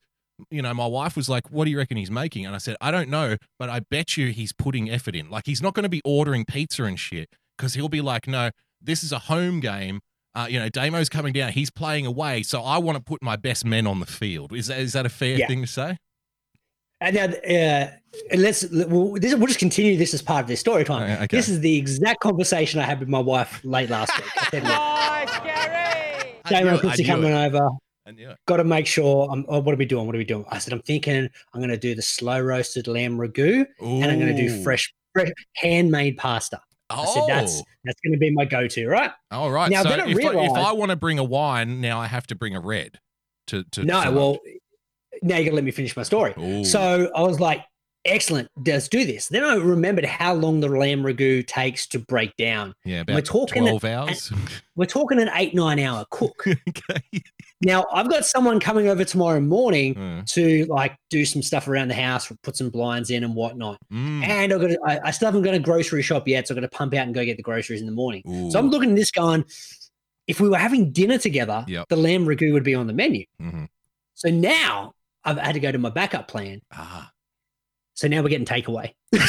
Speaker 3: you know, my wife was like, "What do you reckon he's making?" And I said, "I don't know, but I bet you he's putting effort in. Like he's not going to be ordering pizza and shit because he'll be like, no, this is a home game. Uh, you know, Damo's coming down. He's playing away, so I want to put my best men on the field. Is that is that a fair
Speaker 2: Yeah.
Speaker 3: thing to say?
Speaker 2: And now, uh, let's we'll, this, we'll just continue this as part of this story time.
Speaker 3: Uh, okay.
Speaker 2: This is the exact conversation I had with my wife late last week. I said,
Speaker 6: Nice, Gary!
Speaker 2: Damo
Speaker 3: it, I
Speaker 2: coming
Speaker 3: it.
Speaker 2: over.
Speaker 3: Knew it.
Speaker 2: Got to make sure. I'm, oh, what are we doing? What are we doing? I said, I'm thinking I'm going to do the slow roasted lamb ragu and I'm going to do fresh, fresh handmade pasta. I said, that's
Speaker 3: Oh,
Speaker 2: that's going to be my go to, right?
Speaker 3: all right.
Speaker 2: Now,
Speaker 3: so
Speaker 2: then I
Speaker 3: if, I, if I want to bring a wine, now I have to bring a red. To to
Speaker 2: No,
Speaker 3: to
Speaker 2: well, now you got to let me finish my story.
Speaker 3: Ooh.
Speaker 2: So I was like, excellent, let's do this. Then I remembered how long the lamb ragu takes to break down.
Speaker 3: yeah,
Speaker 2: we're
Speaker 3: about
Speaker 2: talking-
Speaker 3: twelve hours.
Speaker 2: We're talking an eight, nine hour cook.
Speaker 3: okay.
Speaker 2: now, I've got someone coming over tomorrow morning
Speaker 3: Uh,
Speaker 2: to like do some stuff around the house, put some blinds in and whatnot.
Speaker 3: mm,
Speaker 2: And I've got to, I, I still haven't got a grocery shop yet, so I've got to pump out and go get the groceries in the morning. So I'm looking at this going, if we were having dinner together,
Speaker 3: Yep.
Speaker 2: the lamb ragu would be on the menu.
Speaker 3: mhm.
Speaker 2: So now I've had to go to my backup plan.
Speaker 3: Ah.
Speaker 2: So now we're getting takeaway.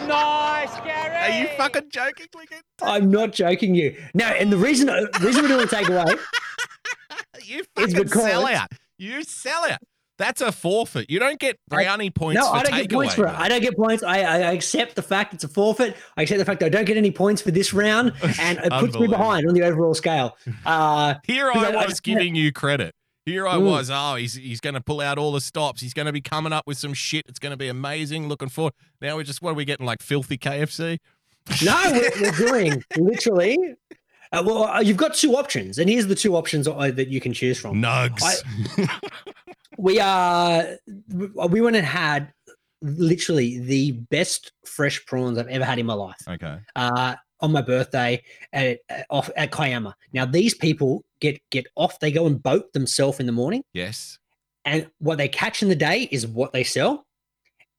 Speaker 6: Nice, Gary!
Speaker 3: Are you fucking joking? We
Speaker 2: I'm not joking you. No, and the reason the reason we're doing takeaway,
Speaker 3: You
Speaker 2: It's
Speaker 3: fucking
Speaker 2: because-
Speaker 3: sell out. You sell out. That's a forfeit. You don't get brownie points
Speaker 2: no,
Speaker 3: for
Speaker 2: I don't get points
Speaker 3: takeaway,
Speaker 2: for it.
Speaker 3: mate.
Speaker 2: I don't get points. I, I accept the fact it's a forfeit. I accept the fact that I don't get any points for this round, and it puts me behind on the overall scale. Uh,
Speaker 3: Here I
Speaker 2: I- I-
Speaker 3: was giving you credit. Here I
Speaker 2: Mm.
Speaker 3: was. Oh, he's he's going to pull out all the stops. He's going to be coming up with some shit. It's going to be amazing. Looking forward. Now we're just what are we getting like filthy KFC?
Speaker 2: no, we're, we're doing literally. Uh, well, uh, you've got two options, and here's the two options uh, that you can choose from.
Speaker 3: Nugs.
Speaker 2: I- we are we went and had literally the best fresh prawns I've ever had in my life.
Speaker 3: okay.
Speaker 2: Uh, on my birthday at at- off at Kiama. Now these people get get off. They go and boat themselves in the morning,
Speaker 3: Yes.
Speaker 2: and what they catch in the day is what they sell.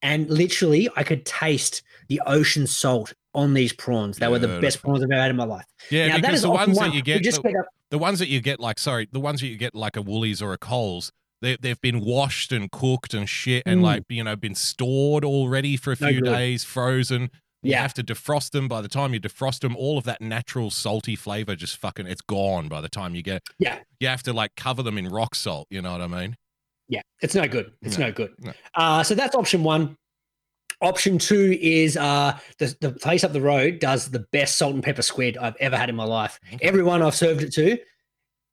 Speaker 2: And literally, I could taste the ocean salt on these prawns. They were the best prawns I've ever had in my life.
Speaker 3: Yeah,
Speaker 2: now, that
Speaker 3: because
Speaker 2: is
Speaker 3: the ones
Speaker 2: one.
Speaker 3: that you get,
Speaker 2: just
Speaker 3: the, the ones that you get, like sorry, the ones that you get like a Woolies or a Coles, they they've been washed and cooked and shit, and
Speaker 2: Mm.
Speaker 3: like you know been stored already for a few
Speaker 2: good.
Speaker 3: days, frozen. You
Speaker 2: Yeah.
Speaker 3: have to defrost them. By the time you defrost them, all of that natural salty flavor just fucking it's gone. By the time you get,
Speaker 2: Yeah.
Speaker 3: you have to like cover them in rock salt. You know what I mean?
Speaker 2: Yeah, it's no good. It's
Speaker 3: No,
Speaker 2: no, good.
Speaker 3: no.
Speaker 2: Uh, so that's option one. Option two is uh, the, the place up the road does the best salt and pepper squid I've ever had in my life. Everyone I've served it to,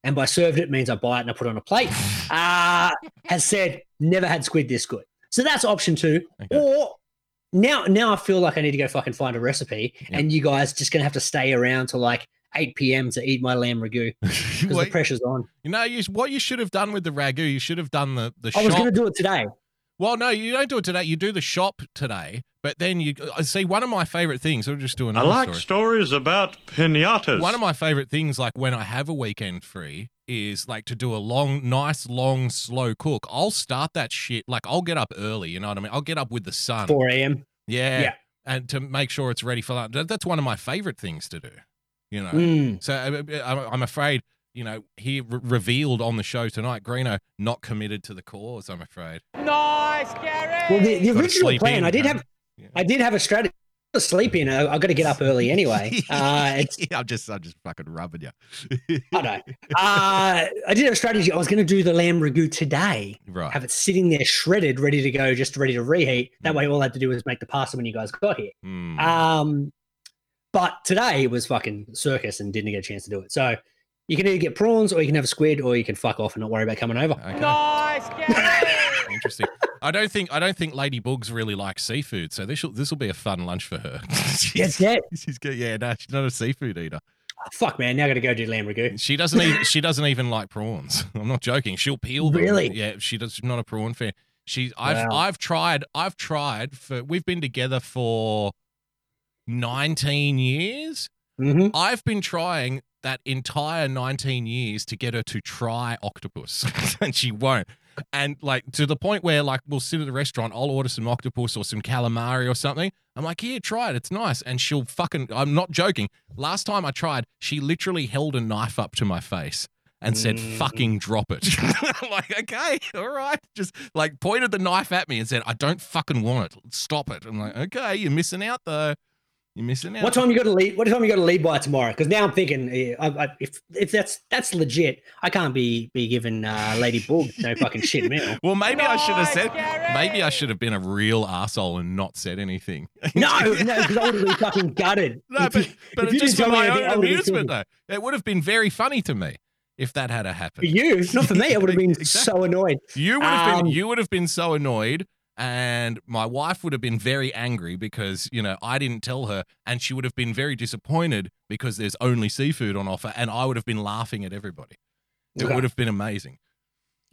Speaker 2: and by served it means I buy it and I put it on a plate, uh, has said never had squid this good. So that's option two. Or now, now I feel like I need to go fucking find a recipe, and you guys just gonna have to stay around till like 8 p.m. to eat my lamb ragu because the pressure's on.
Speaker 3: You know, you, what you should have done with the ragu, you should have done the the
Speaker 2: I was gonna do it today.
Speaker 3: Well, no, you don't do it today. You do the shop today, but then you I see one of my favorite things. I'll just do
Speaker 11: I like
Speaker 3: story.
Speaker 11: stories about pinatas.
Speaker 3: One of my favorite things, like when I have a weekend free, is like to do a long, nice, long, slow cook. I'll start that shit. Like I'll get up early. You know what I mean? I'll get up with the sun.
Speaker 2: 4 a.m.
Speaker 3: Yeah.
Speaker 2: Yeah.
Speaker 3: And to make sure it's ready for that. That- That's one of my favorite things to do. You know.
Speaker 2: Mm.
Speaker 3: So uh, uh, I'm I'm afraid. You know, he re- revealed on the show tonight, Greeno not committed to the cause. I'm afraid.
Speaker 6: Nice, Gary.
Speaker 2: Well, the, the original plan,
Speaker 3: in,
Speaker 2: I did
Speaker 3: man.
Speaker 2: have, I did have a strategy. To sleep in, I, I've got to get up early anyway. Uh, it's,
Speaker 3: I'm just, I'm just fucking rubbing you.
Speaker 2: I know. Uh, I did have a strategy. I was going to do the lamb ragu today.
Speaker 3: Right.
Speaker 2: Have it sitting there shredded, ready to go, just ready to reheat. That way, all I had to do was make the pasta when you guys got here.
Speaker 3: Hmm.
Speaker 2: Um, but today was fucking circus and didn't get a chance to do it. So you can either get prawns, or you can have a squid, or you can fuck off and not worry about coming over.
Speaker 6: Nice, Gary.
Speaker 3: Interesting. I don't think I don't think Lady Bugs really likes seafood, so this will this will be a fun lunch for her.
Speaker 2: Yes, yeah.
Speaker 3: she's good. Yeah, no, she's not a seafood eater.
Speaker 2: Fuck, man. Now I got to go do lamb ragu.
Speaker 3: She doesn't even she doesn't even like prawns. I'm not joking. She'll peel them.
Speaker 2: Really?
Speaker 3: Yeah, she does. She's not a prawn fan. She's I've
Speaker 2: Wow.
Speaker 3: I've tried I've tried for we've been together for 19 years.
Speaker 2: Mhm.
Speaker 3: I've been trying that entire 19 years to get her to try octopus and she won't. And like to the point where like we'll sit at the restaurant, I'll order some octopus or some calamari or something. I'm like, here, try it. It's nice. And she'll fucking I'm not joking. Last time I tried, she literally held a knife up to my face and said,
Speaker 2: Mm.
Speaker 3: fucking drop it. I'm like, okay, all right. Just like pointed the knife at me and said, I don't fucking want it. Stop it. I'm like, okay, you're missing out though. You're missing out.
Speaker 2: What time you got to leave? What time you got to leave by tomorrow? Because now I'm thinking, eh, I, I, if if that's that's legit, I can't be be giving uh, Lady Bug no fucking shit meal.
Speaker 3: Well, maybe I should have said. Maybe I should have been a real asshole and not said anything.
Speaker 2: No, no, because I would have been fucking gutted.
Speaker 3: No,
Speaker 2: If
Speaker 3: but, but
Speaker 2: if you
Speaker 3: just for my
Speaker 2: anything,
Speaker 3: own amusement, though, it would have been very funny to me if that had happened.
Speaker 2: For you, not for me. I would have been
Speaker 3: Exactly.
Speaker 2: so annoyed.
Speaker 3: You would have
Speaker 2: Um,
Speaker 3: been. You would have been so annoyed, and my wife would have been very angry because you know I didn't tell her, and she would have been very disappointed because there's only seafood on offer, and I would have been laughing at everybody. It
Speaker 2: Okay.
Speaker 3: would have been amazing.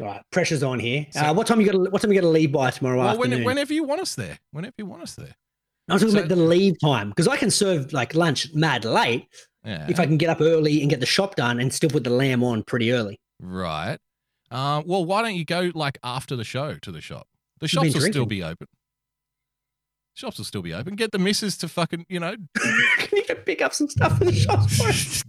Speaker 2: All right, pressure's on here.
Speaker 3: So-
Speaker 2: uh, what time you got? What time you got to leave by tomorrow
Speaker 3: Well,
Speaker 2: afternoon?
Speaker 3: when, whenever you want us there, whenever you want us there.
Speaker 2: I'm talking
Speaker 3: so-
Speaker 2: about the leave time because I can serve like lunch mad late
Speaker 3: Yeah.
Speaker 2: if I can get up early and get the shop done and still put the lamb on pretty early.
Speaker 3: Right. Uh, well, why don't you go like after the show to the shop? The shops will still be open. Shops will still be open. Get the missus to fucking, you know,
Speaker 2: can you pick up some stuff for the shops?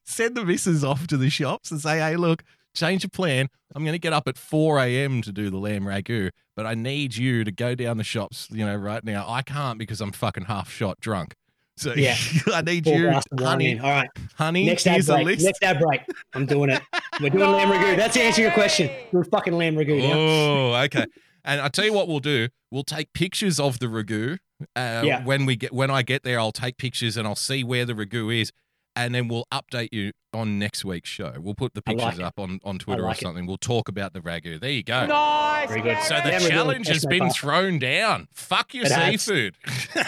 Speaker 3: send the missus off to the shops and say, hey, look, change your plan. I'm going to get up at 4 a.m. to do the lamb ragu, but I need you to go down the shops, you know, right now. I can't because I'm fucking half shot drunk. So
Speaker 2: Yeah.
Speaker 3: I need
Speaker 2: Four
Speaker 3: you,
Speaker 2: glass of wine
Speaker 3: honey,
Speaker 2: in. All right.
Speaker 3: honey,
Speaker 2: Next ad break.
Speaker 3: list.
Speaker 2: Next ad break. I'm doing it. We're doing lamb ragu. That's the answer to your question. We're fucking lamb ragu.
Speaker 3: Oh, okay. And I tell you what we'll do. We'll take pictures of the ragu. Uh,
Speaker 2: Yeah.
Speaker 3: When we get when I get there, I'll take pictures and I'll see where the ragu is, and then we'll update you on next week's show. We'll put the
Speaker 2: I like
Speaker 3: pictures up on, on Twitter
Speaker 2: like
Speaker 3: or
Speaker 2: it.
Speaker 3: something. We'll talk about the ragu. There you go.
Speaker 6: Nice,
Speaker 2: Very good.
Speaker 3: So the
Speaker 2: Lamb ragu,
Speaker 3: challenge has been
Speaker 2: part.
Speaker 3: thrown down. Fuck your
Speaker 2: It
Speaker 3: seafood.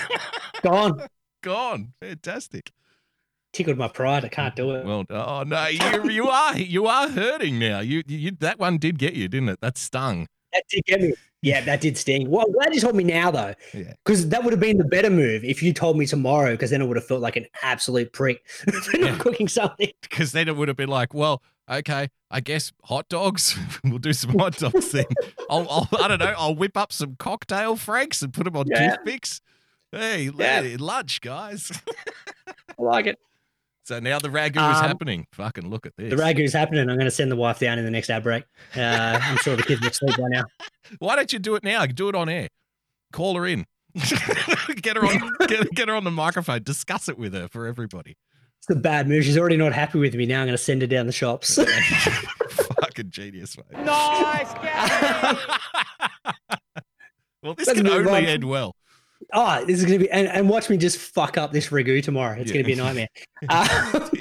Speaker 2: Gone.
Speaker 3: Gone. Fantastic.
Speaker 2: tickled my pride. I can't do it.
Speaker 3: Well, oh no, you you are you are hurting now. You, you that one did get you, didn't it? That stung.
Speaker 2: That did get me. Yeah, that did sting. Well, I'm glad you told me now though,
Speaker 3: Yeah.
Speaker 2: because that would have been the better move if you told me tomorrow. Because then it would have felt like an absolute prick for not
Speaker 3: Yeah.
Speaker 2: cooking something.
Speaker 3: Because then it would have been like, well, okay, I guess hot dogs. we'll do some hot dogs then. I'll, I'll I don't know. I'll whip up some cocktail franks and put them on
Speaker 2: Yeah.
Speaker 3: toothpicks. Hey,
Speaker 2: Yeah.
Speaker 3: hey, lunch, guys.
Speaker 2: I like it.
Speaker 3: So now the ragu is
Speaker 2: Um,
Speaker 3: happening. Fucking look at this.
Speaker 2: The ragu ragu's happening. I'm going to send the wife down in the next ad break. Uh, I'm sure the kids will sleep by now.
Speaker 3: Why don't you do it now? Do it on air. Call her in. get her on. Get, get her on the microphone. Discuss it with her for everybody.
Speaker 2: It's a bad move. She's already not happy with me. Now I'm going to send her down the shops.
Speaker 3: Fucking genius, mate.
Speaker 6: Nice, Gary.
Speaker 3: Well, this
Speaker 2: Let's
Speaker 3: can only
Speaker 2: on.
Speaker 3: end well.
Speaker 2: Oh, this is going to be, and, and watch me just fuck up this ragu tomorrow. It's
Speaker 3: Yeah.
Speaker 2: going to be a nightmare. Uh,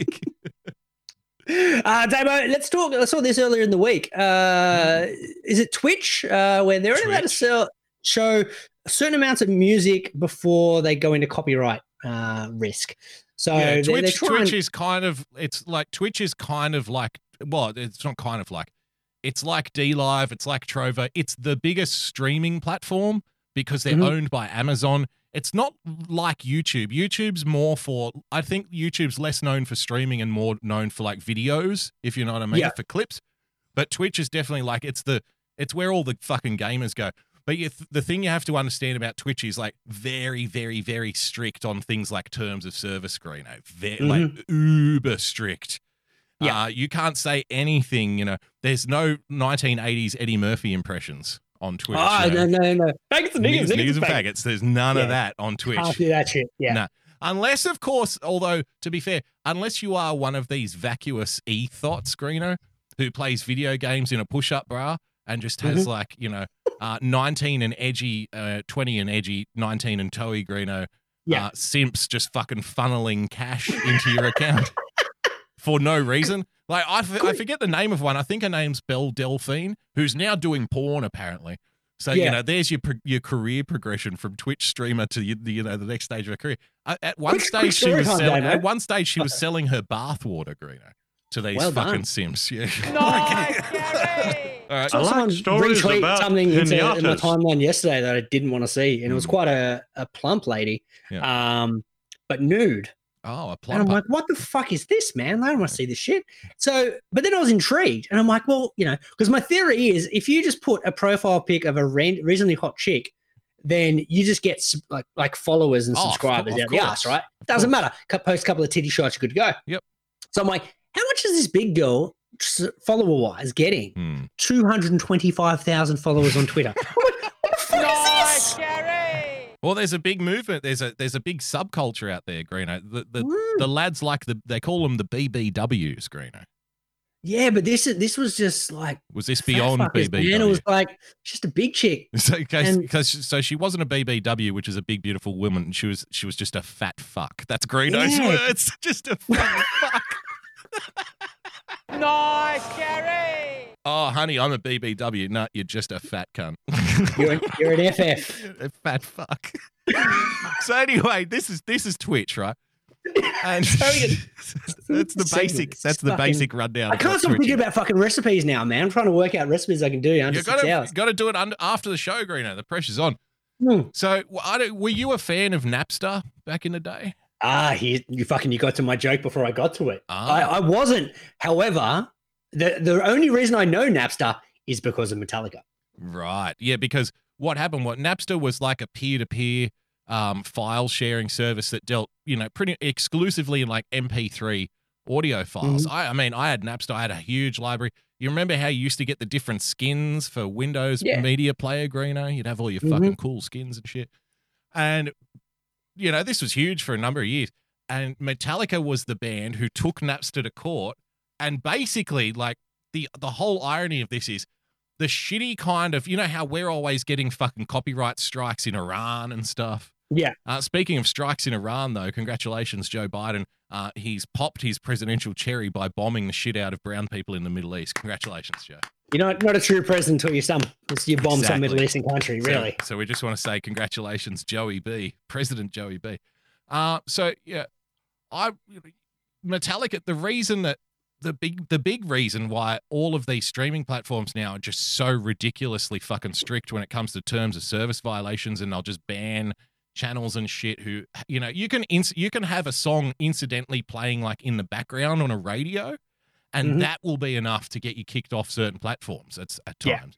Speaker 2: Uh, Damo, let's talk. I saw this earlier in the week. Uh, is it Twitch uh, where they're only allowed to sell, show certain amounts of music before they go into copyright uh, risk? So
Speaker 3: yeah,
Speaker 2: they're,
Speaker 3: Twitch,
Speaker 2: they're trying.
Speaker 3: Twitch is kind of it's like Twitch is kind of like well, it's not kind of like it's like D Live, it's like Trovo. It's the biggest streaming platform because they're
Speaker 2: Mhm.
Speaker 3: owned by Amazon. It's not like YouTube. YouTube's more for I think YouTube's less known for streaming and more known for like videos, if you know what I mean,
Speaker 2: Yeah.
Speaker 3: for clips. But Twitch is definitely like it's the it's where all the fucking gamers go. But you, the thing you have to understand about Twitch is like very, very, very strict on things like terms of service, Greeno. Very, Like uber strict.
Speaker 2: Yeah.
Speaker 3: Uh, you can't say anything, you know. There's no 1980s Eddie Murphy impressions on Twitch.
Speaker 2: oh,
Speaker 3: you know.
Speaker 2: no, no, no. Faggots and niggas,
Speaker 3: Niggas, niggas and
Speaker 2: faggots.
Speaker 3: faggots. There's none
Speaker 2: Yeah.
Speaker 3: of that on Twitch.
Speaker 2: Can't do that shit. Yeah.
Speaker 3: No. Unless, of course, although to be fair, unless you are one of these vacuous e-thought screener who plays video games in a push-up bra and just has
Speaker 2: Mhm.
Speaker 3: like, you know, uh, 19 and edgy, uh, 20 and edgy, 19 and toey greeno,
Speaker 2: Yeah.
Speaker 3: uh, simps just fucking funneling cash into your account for no reason. Like I, f- I forget the name of one. I think her name's Belle Delphine, who's now doing porn apparently. So you know, there's your pro- your career progression from Twitch streamer to you you know the next stage of her career. Uh, at one
Speaker 2: Quick- quick
Speaker 3: stage, she was
Speaker 2: time,
Speaker 3: selling, at one stage she was selling her bathwater, Greeno, to these
Speaker 2: Well
Speaker 3: fucking
Speaker 2: done.
Speaker 3: sims. Yeah.
Speaker 6: nice, Gary.
Speaker 3: All right.
Speaker 11: I like
Speaker 2: Someone
Speaker 11: stories
Speaker 2: retweeted
Speaker 11: about
Speaker 2: something into in my timeline yesterday that I didn't want to see, and it was
Speaker 3: Mm.
Speaker 2: quite a, a plump lady, um, but nude.
Speaker 3: Oh, a
Speaker 2: And I'm like, what the fuck is this, man? I don't want to see this shit. So, but then I was intrigued, and I'm like, well, you know, because my theory is if you just put a profile pic of a reasonably hot chick, then you just get like like followers and
Speaker 3: Oh,
Speaker 2: subscribers out the ass, right? Doesn't matter. Post a couple of titty shots, you're good to go.
Speaker 3: Yep.
Speaker 2: So I'm like, how much is this big girl, follower wise, getting?
Speaker 3: Hmm.
Speaker 2: 225,000 followers on Twitter.
Speaker 3: Well, there's a big movement. There's a there's a big subculture out there, Greeno. The the, the lads like the they call them the BBWs, Greeno.
Speaker 2: Yeah, but this is this was just like
Speaker 3: Was this beyond BBW?
Speaker 2: man. It was like just a big chick.
Speaker 3: So,
Speaker 2: And-
Speaker 3: because so she wasn't a BBW, which is a big beautiful woman. She was she was just a fat fuck. That's Greeno's
Speaker 2: Yeah.
Speaker 3: words. Just a fat fuck.
Speaker 6: Nice, Gary.
Speaker 3: Oh, honey, I'm a BBW. No, you're just a fat cunt.
Speaker 2: You're an, you're an FF.
Speaker 3: a fat fuck. so anyway, this is this is Twitch, right? And
Speaker 2: Sorry,
Speaker 3: that's the basic. That's the
Speaker 2: fucking-
Speaker 3: basic rundown.
Speaker 2: I
Speaker 3: of
Speaker 2: can't stop thinking about fucking recipes now, man. I'm trying to work out recipes I can do under
Speaker 3: You
Speaker 2: six
Speaker 3: got
Speaker 2: hours.
Speaker 3: to got to do it under, after the show, Greeno. The pressure's on.
Speaker 2: Hmm.
Speaker 3: So, w- I don't, were you a fan of Napster back in the day?
Speaker 2: Ah, you, you fucking you got to my joke before I got to it.
Speaker 3: Ah.
Speaker 2: I, I wasn't. However, the the only reason I know Napster is because of Metallica.
Speaker 3: Right. Yeah, because what happened? What Napster was like a peer-to-peer um, file sharing service that dealt, you know, pretty exclusively in like MP3 audio files.
Speaker 2: Mm-hmm.
Speaker 3: I, I mean, I had Napster. I had a huge library. You remember how you used to get the different skins for Windows
Speaker 2: Yeah.
Speaker 3: Media Player, Greeno? You'd have all your
Speaker 2: Mhm.
Speaker 3: fucking cool skins and shit. And you know, this was huge for a number of years. And Metallica was the band who took Napster to court. And basically, like the the whole irony of this is the shitty kind of you know how we're always getting fucking copyright strikes in Iran and stuff.
Speaker 2: Yeah.
Speaker 3: Uh, speaking of strikes in Iran, though, congratulations, Joe Biden. Uh, he's popped his presidential cherry by bombing the shit out of brown people in the Middle East. Congratulations, Joe.
Speaker 2: You're not, not a true president until you some you bomb some Middle Eastern country,
Speaker 3: So-
Speaker 2: really.
Speaker 3: So, we just want to say congratulations, Joey B, President Joey B. Uh, so yeah, I Metallica, the reason that the big the big reason why all of these streaming platforms now are just so ridiculously fucking strict when it comes to terms of service violations and they'll just ban channels and shit who you know you can ins- you can have a song incidentally playing like in the background on a radio and
Speaker 2: Mhm.
Speaker 3: that will be enough to get you kicked off certain platforms at, at
Speaker 2: Yeah.
Speaker 3: times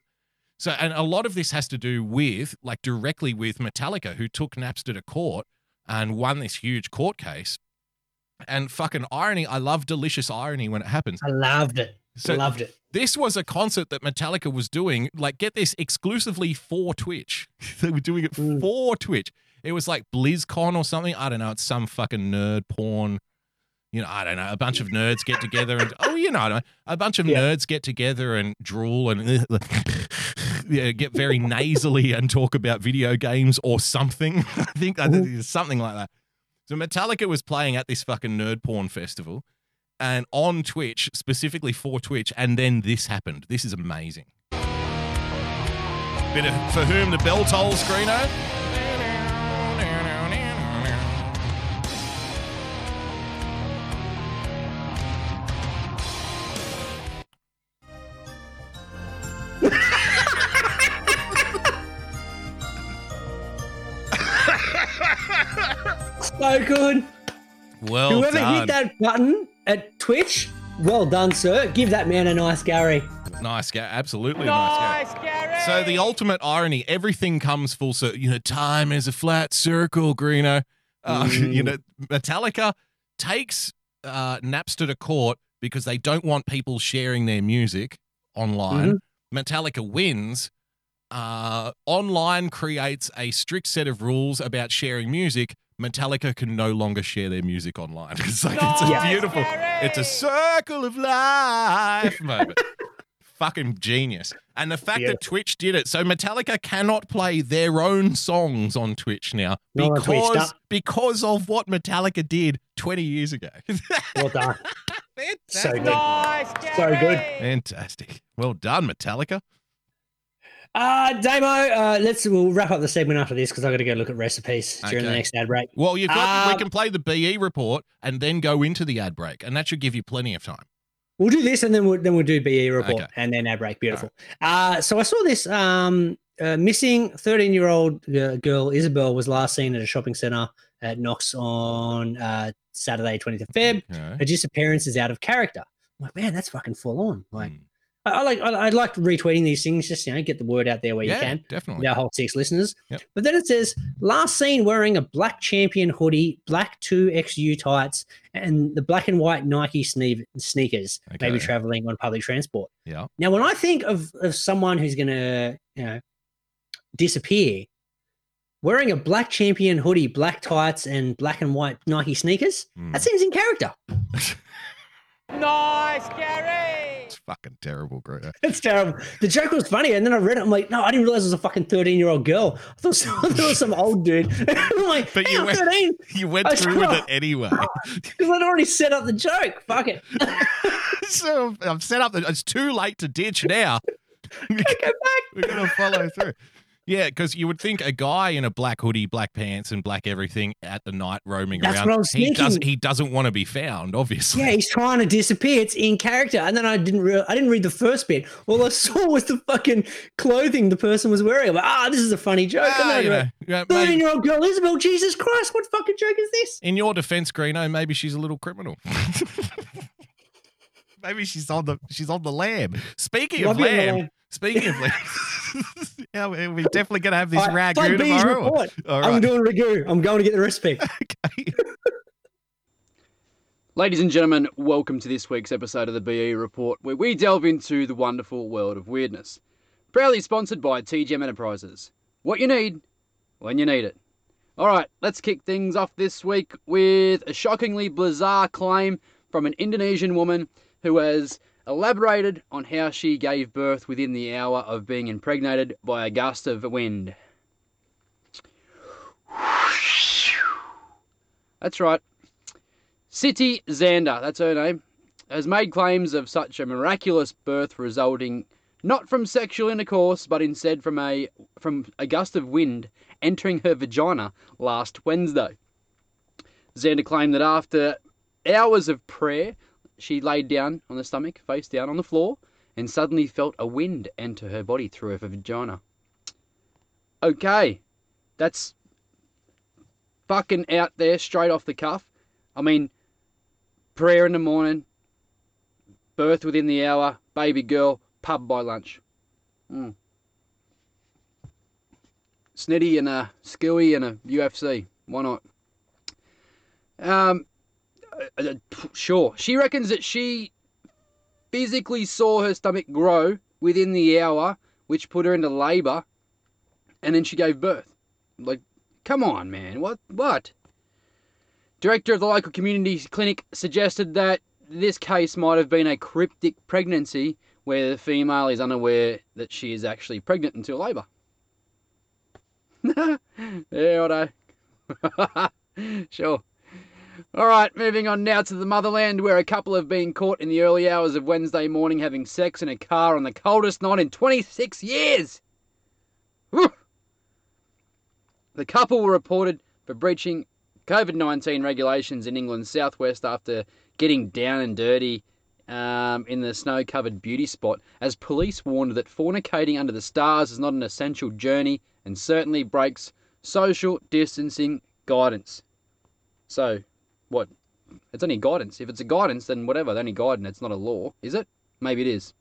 Speaker 3: so and a lot of this has to do with like directly with metallica who took napster to court and won this huge court case and fucking irony i love delicious irony when it happens
Speaker 2: I loved it.
Speaker 3: So-
Speaker 2: loved it.
Speaker 3: this was a concert that Metallica was doing, like, get this, exclusively for Twitch. they were doing it
Speaker 2: Mm.
Speaker 3: for Twitch. It was like BlizzCon or something. I don't know. It's some fucking nerd porn. You know, I don't know. A bunch of nerds get together and, oh, you know, I don't know, a bunch of
Speaker 2: Yeah.
Speaker 3: nerds get together and drool and yeah, get very nasally and talk about video games or something. I think I think something like that. So Metallica was playing at this fucking nerd porn festival and on Twitch, specifically for Twitch, and then this happened. This is amazing. Bit of for whom the bell tolls, Greeno.
Speaker 2: Good.
Speaker 3: Well
Speaker 2: Whoever
Speaker 3: done.
Speaker 2: hit that button at Twitch, well done, sir. Give that man a nice Gary.
Speaker 3: Nice, Gary. absolutely nice, Gary. So the ultimate irony, everything comes full circle. You know, time is a flat circle, Greeno. Uh, You know, Metallica takes uh, Napster to court because they don't want people sharing their music online. Metallica wins. Uh, online creates a strict set of rules about sharing music. Metallica can no longer share their music online. It's like it's a
Speaker 2: Nice,
Speaker 3: beautiful, it's a circle of life moment. Fucking genius. And the fact that Twitch did it, so Metallica cannot play their own songs on Twitch now
Speaker 2: Not
Speaker 3: because
Speaker 2: Twitch,
Speaker 3: because of what Metallica did 20 years ago.
Speaker 2: Well done. so good.
Speaker 3: Fantastic.
Speaker 2: So good.
Speaker 3: Fantastic. Well done, Metallica.
Speaker 2: Uh, Damo, uh, let's we'll wrap up the segment after this because I got to go look at recipes during the next ad break.
Speaker 3: Well, you've got,
Speaker 2: Uh,
Speaker 3: we can play the BE report and then go into the ad break, and that should give you plenty of time.
Speaker 2: We'll do this and then we'll then we'll do BE report
Speaker 3: Okay.
Speaker 2: and then ad break. Beautiful. Uh, so I saw this um, uh, missing 13 year old uh, girl Isabel was last seen at a shopping center at Knox on uh, Saturday, 20th of Feb.
Speaker 3: Okay.
Speaker 2: Her disappearance is out of character. I'm like, man, that's fucking full on. Like,
Speaker 3: Hmm.
Speaker 2: I, like I, I like retweeting these things, just you know, get the word out there where
Speaker 3: Yeah,
Speaker 2: you can.
Speaker 3: definitely.
Speaker 2: Our whole six listeners.
Speaker 3: Yep.
Speaker 2: But then it says last seen wearing a black champion hoodie, black two XU tights, and the black and white Nike sne- sneakers. Maybe traveling on public transport.
Speaker 3: Yeah.
Speaker 2: Now, when I think of of someone who's gonna, you know, disappear, wearing a black champion hoodie, black tights, and black and white Nike sneakers,
Speaker 3: Hmm.
Speaker 2: that seems in character.
Speaker 6: Nice, Gary.
Speaker 3: It's fucking terrible, Greta.
Speaker 2: It's terrible. The joke was funny, and then I read it. I'm like, no, I didn't realize it was a fucking 13 year old girl. I thought, some, I thought it was some old dude. I'm like,
Speaker 3: But
Speaker 2: hey,
Speaker 3: you
Speaker 2: I'm
Speaker 3: went-
Speaker 2: 13
Speaker 3: You went
Speaker 2: I
Speaker 3: through with
Speaker 2: saw-
Speaker 3: it anyway.
Speaker 2: because I'd already set up the joke. Fuck it.
Speaker 3: so I've set up. The, it's too late to ditch now.
Speaker 2: Go back.
Speaker 3: We're gonna follow through. Yeah, because you would think a guy in a black hoodie, black pants, and black everything at the night roaming
Speaker 2: That's
Speaker 3: around.
Speaker 2: what I was
Speaker 3: he doesn't. He doesn't want to be found. Obviously.
Speaker 2: Yeah, he's trying to disappear. It's in character, and then I didn't. Re- I didn't read the first bit. All I saw was the fucking clothing the person was wearing. I'm like, ah, this is a funny joke.
Speaker 3: Ah,
Speaker 2: and then
Speaker 3: you know, yeah,
Speaker 2: Thirteen year old girl Isabel. Jesus Christ, what fucking joke is this?
Speaker 3: in your defense, Greeno, maybe she's a little criminal. maybe she's on the she's on the lamb. Speaking
Speaker 2: Love
Speaker 3: of lamb. Speaking of lamb, yeah, we- we're definitely gonna have this
Speaker 2: All right,
Speaker 3: ragu
Speaker 2: play B's
Speaker 3: tomorrow.
Speaker 2: report.
Speaker 3: All
Speaker 2: I'm doing ragu. I'm going to get the recipe.
Speaker 12: Ladies and gentlemen, welcome to this week's episode of the BE Report, where we delve into the wonderful world of weirdness. Proudly sponsored by TGM Enterprises. What you need, when you need it. Alright, let's kick things off this week with a shockingly bizarre claim from an Indonesian woman who has elaborated on how she gave birth within the hour of being impregnated by a gust of wind. That's right. Siti Xander, that's her name, has made claims of such a miraculous birth resulting not from sexual intercourse, but instead from a from a gust of wind entering her vagina last Wednesday. Xander claimed that after hours of prayer, she laid down on the stomach, face down on the floor, and suddenly felt a wind enter her body through her vagina. Okay, that's fucking out there, straight off the cuff. I mean, prayer in the morning, birth within the hour, baby girl, pub by lunch. Mm. Snitty and a Skewy and a UFC. Why not? Um, uh, uh, sure. She reckons that she physically saw her stomach grow within the hour, which put her into labour, and then she gave birth. Like, come on, man. What? What? Director of the local community clinic suggested that this case might have been a cryptic pregnancy where the female is unaware that she is actually pregnant until labour. yeah, I sure. All right, moving on now to the motherland, where a couple have been caught in the early hours of Wednesday morning having sex in a car on the coldest night in 26 years. Whew. The couple were reported for breaching COVID 19 regulations in England's southwest after getting down and dirty um, in the snow covered beauty spot, as police warned that fornicating under the stars is not an essential journey and certainly breaks social distancing guidance. So, what? It's only guidance. If it's a guidance, then whatever. It's only guidance. It's not a law, is it? Maybe it is.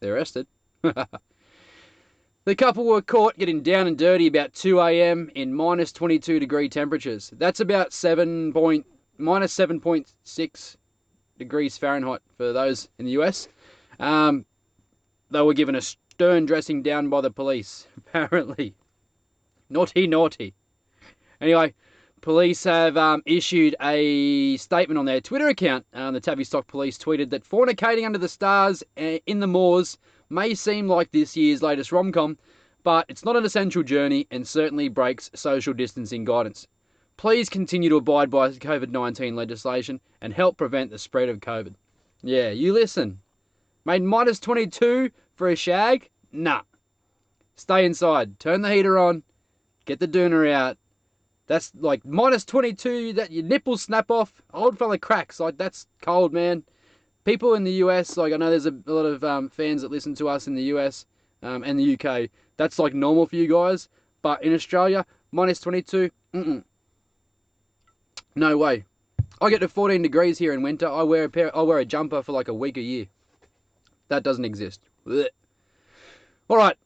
Speaker 12: They're arrested. the couple were caught getting down and dirty about 2 a.m. in minus 22 degree temperatures. That's about 7 point, minus 7.6 degrees Fahrenheit for those in the US. Um, they were given a stern dressing down by the police, apparently. Naughty, naughty. Anyway, Police have um, issued a statement on their Twitter account. Um, the Tavistock Police tweeted that fornicating under the stars uh, in the moors may seem like this year's latest rom com, but it's not an essential journey and certainly breaks social distancing guidance. Please continue to abide by COVID 19 legislation and help prevent the spread of COVID. Yeah, you listen. Made minus 22 for a shag? Nah. Stay inside, turn the heater on, get the doona out, that's like minus 22, that your nipples snap off. Old fella cracks. Like, that's cold, man. People in the US, like, I know there's a, a lot of um, fans that listen to us in the US um, and the UK. That's like normal for you guys. But in Australia, minus 22, mm-mm. No way. I get to 14 degrees here in winter. I wear a pair. I wear a jumper for like a week a year. That doesn't exist. Blech. All right,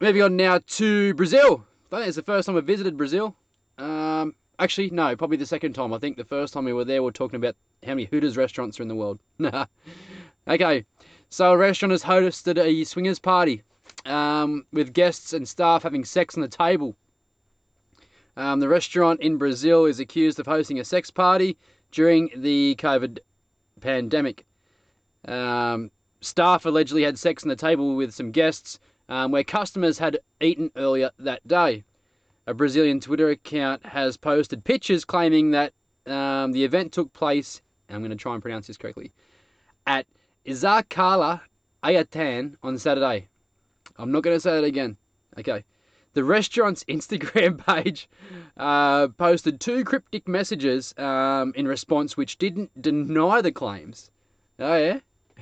Speaker 12: moving on now to Brazil. I think it's the first time I've visited Brazil. Um, actually, no, probably the second time. I think the first time we were there, we are talking about how many Hooters restaurants are in the world. okay, so a restaurant has hosted a swingers party um, with guests and staff having sex on the table. Um, the restaurant in Brazil is accused of hosting a sex party during the COVID pandemic. Um, staff allegedly had sex on the table with some guests um, where customers had eaten earlier that day. A Brazilian Twitter account has posted pictures claiming that um, the event took place, and I'm going to try and pronounce this correctly, at Izakala Ayatan on Saturday. I'm not going to say that again. Okay. The restaurant's Instagram page uh, posted two cryptic messages um, in response, which didn't deny the claims. Oh,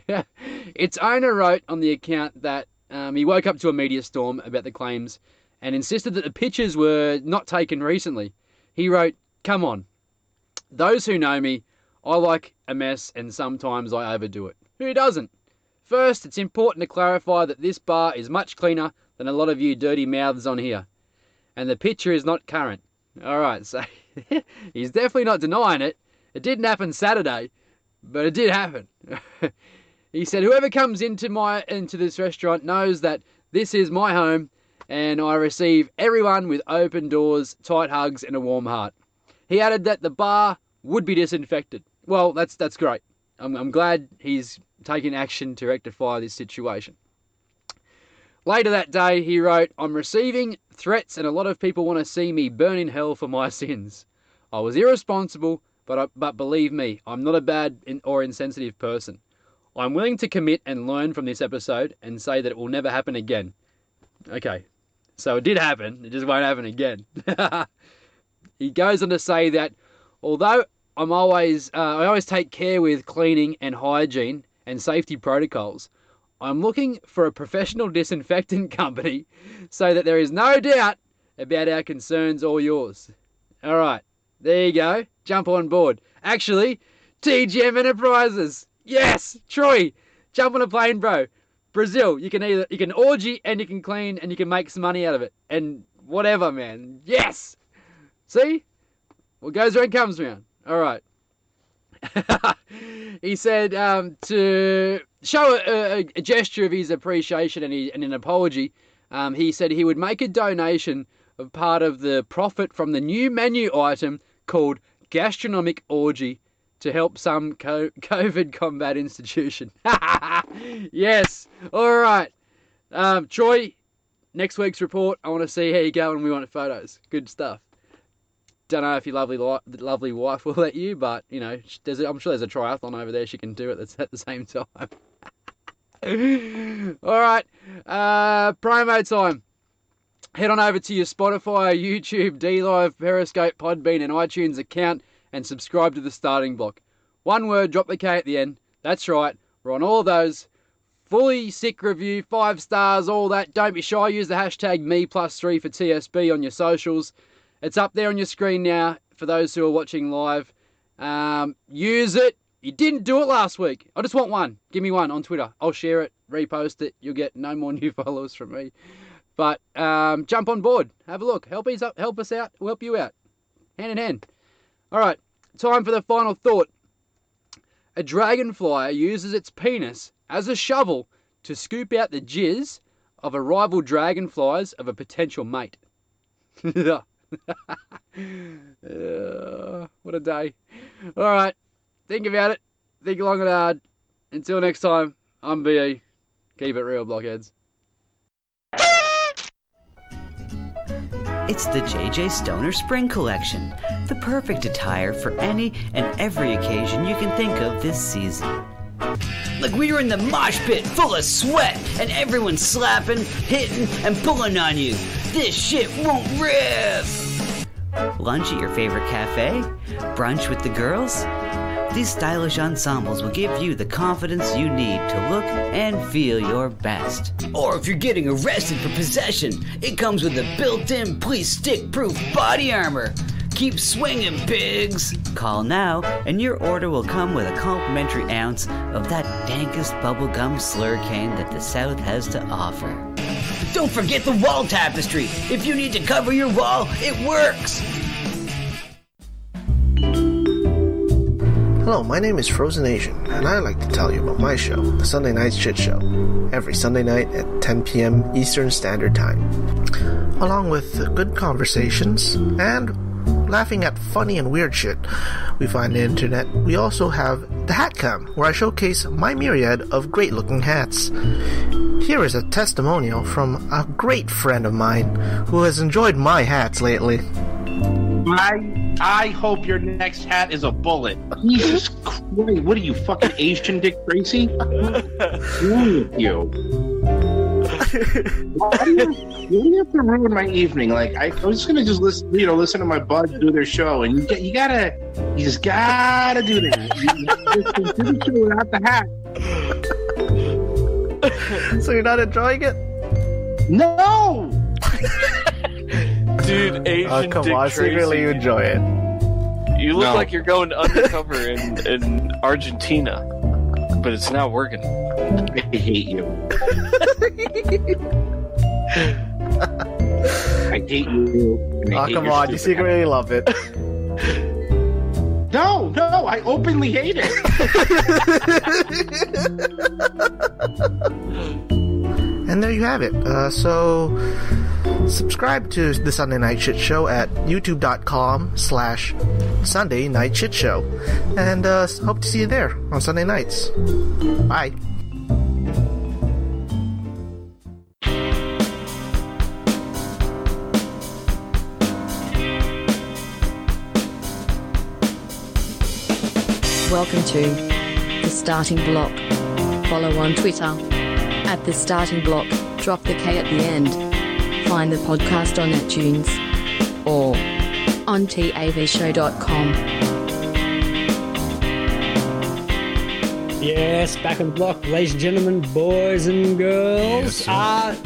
Speaker 12: yeah? its owner wrote on the account that um, he woke up to a media storm about the claims and insisted that the pictures were not taken recently. He wrote, Come on. Those who know me, I like a mess and sometimes I overdo it. Who doesn't? First, it's important to clarify that this bar is much cleaner than a lot of you dirty mouths on here. And the picture is not current. Alright, so he's definitely not denying it. It didn't happen Saturday, but it did happen. he said, Whoever comes into my into this restaurant knows that this is my home and I receive everyone with open doors, tight hugs, and a warm heart. He added that the bar would be disinfected. Well, that's that's great. I'm, I'm glad he's taking action to rectify this situation. Later that day, he wrote, I'm receiving threats, and a lot of people want to see me burn in hell for my sins. I was irresponsible, but, I, but believe me, I'm not a bad or insensitive person. I'm willing to commit and learn from this episode and say that it will never happen again. Okay, so it did happen, it just won't happen again. he goes on to say that although I'm always uh, I always take care with cleaning and hygiene and safety protocols. I'm looking for a professional disinfectant company so that there is no doubt about our concerns or yours. All right, there you go. Jump on board. Actually, TGM Enterprises. Yes, Troy, jump on a plane, bro. Brazil, you can either you can orgy and you can clean and you can make some money out of it and whatever, man. Yes. See, what goes around comes around. All right. he said um, to show a, a, gesture of his appreciation and, he, and an apology. Um, he said he would make a donation of part of the profit from the new menu item called Gastronomic Orgy to help some COVID combat institution. yes. All right. Um, Troy, next week's report, I want to see how you go and we want photos. Good stuff. Don't know if your lovely lovely wife will let you, but you know, there's a, I'm sure there's a triathlon over there she can do it that's at the same time. All right, uh, promo time. Head on over to your Spotify, YouTube, DLive, Periscope, Podbean, and iTunes account and subscribe to the starting block. One word, drop the K at the end. That's right, we're on all those. Fully sick review, five stars, all that. Don't be shy. Use the hashtag me plus three for TSB on your socials. It's up there on your screen now for those who are watching live. Um, use it. You didn't do it last week. I just want one. Give me one on Twitter. I'll share it, repost it. You'll get no more new followers from me. But um, jump on board. Have a look. Help us, up, help us out. We'll help you out. Hand in hand. All right. Time for the final thought. A dragonfly uses its penis as a shovel to scoop out the jizz of a rival dragonflies of a potential mate. uh, what a day. All right. Think about it. Think long and hard. Until next time, I'm BE. Keep it real, blockheads.
Speaker 10: It's the JJ Stoner Spring Collection, the perfect attire for any and every occasion you can think of this season. Like we were in the mosh pit full of sweat and everyone's slapping, hitting, and pulling on you. This shit won't rip! Lunch at your favorite cafe? Brunch with the girls? These stylish ensembles will give you the confidence you need to look and feel your best. Or if you're getting arrested for possession, it comes with a built in police stick proof body armor. Keep swinging, pigs! Call now, and your order will come with a complimentary ounce of that dankest bubblegum slurricane that the South has to offer. Don't forget the wall tapestry! If you need to cover your wall, it works!
Speaker 13: Hello, my name is Frozen Asian, and I'd like to tell you about my show, The Sunday Night Shit Show, every Sunday night at 10 p.m. Eastern Standard Time. Along with good conversations and laughing at funny and weird shit we find on the internet, we also have the Hat Cam, where I showcase my myriad of great looking hats. Here is a testimonial from a great friend of mine who has enjoyed my hats lately.
Speaker 14: My I hope your next hat is a bullet. Jesus Christ! What are you fucking Asian Dick Tracy? What's wrong with you? Why, do you, why do you have to ruin my evening? Like I, I was just gonna just listen, you know, listen to my buds do their show, and you, you gotta, you just gotta do that. You, you, do the show without the
Speaker 13: hat. so you're not enjoying it?
Speaker 14: No.
Speaker 15: Dude, uh, Asian
Speaker 13: oh, come
Speaker 15: Dick
Speaker 13: on,
Speaker 15: Tracy.
Speaker 13: secretly you enjoy it.
Speaker 15: You look
Speaker 14: No.
Speaker 15: like you're going undercover in, in Argentina, but it's not working.
Speaker 14: I hate you. I hate you. and I
Speaker 13: Oh,
Speaker 14: hate
Speaker 13: come on, you
Speaker 14: stupid
Speaker 13: secretly love it.
Speaker 14: No, no, I openly hate it.
Speaker 13: And there you have it. Uh, so, subscribe to the Sunday Night Shit Show at youtube.com slash Sunday Night Shit Show. And uh, hope to see you there on Sunday nights. Bye.
Speaker 1: Welcome to The Starting Block. Follow on Twitter at the starting block, drop the K at the end. Find the podcast on iTunes or on tavshow.com.
Speaker 2: Yes, back on the block, ladies and gentlemen, boys and girls.
Speaker 3: Yes,
Speaker 2: uh,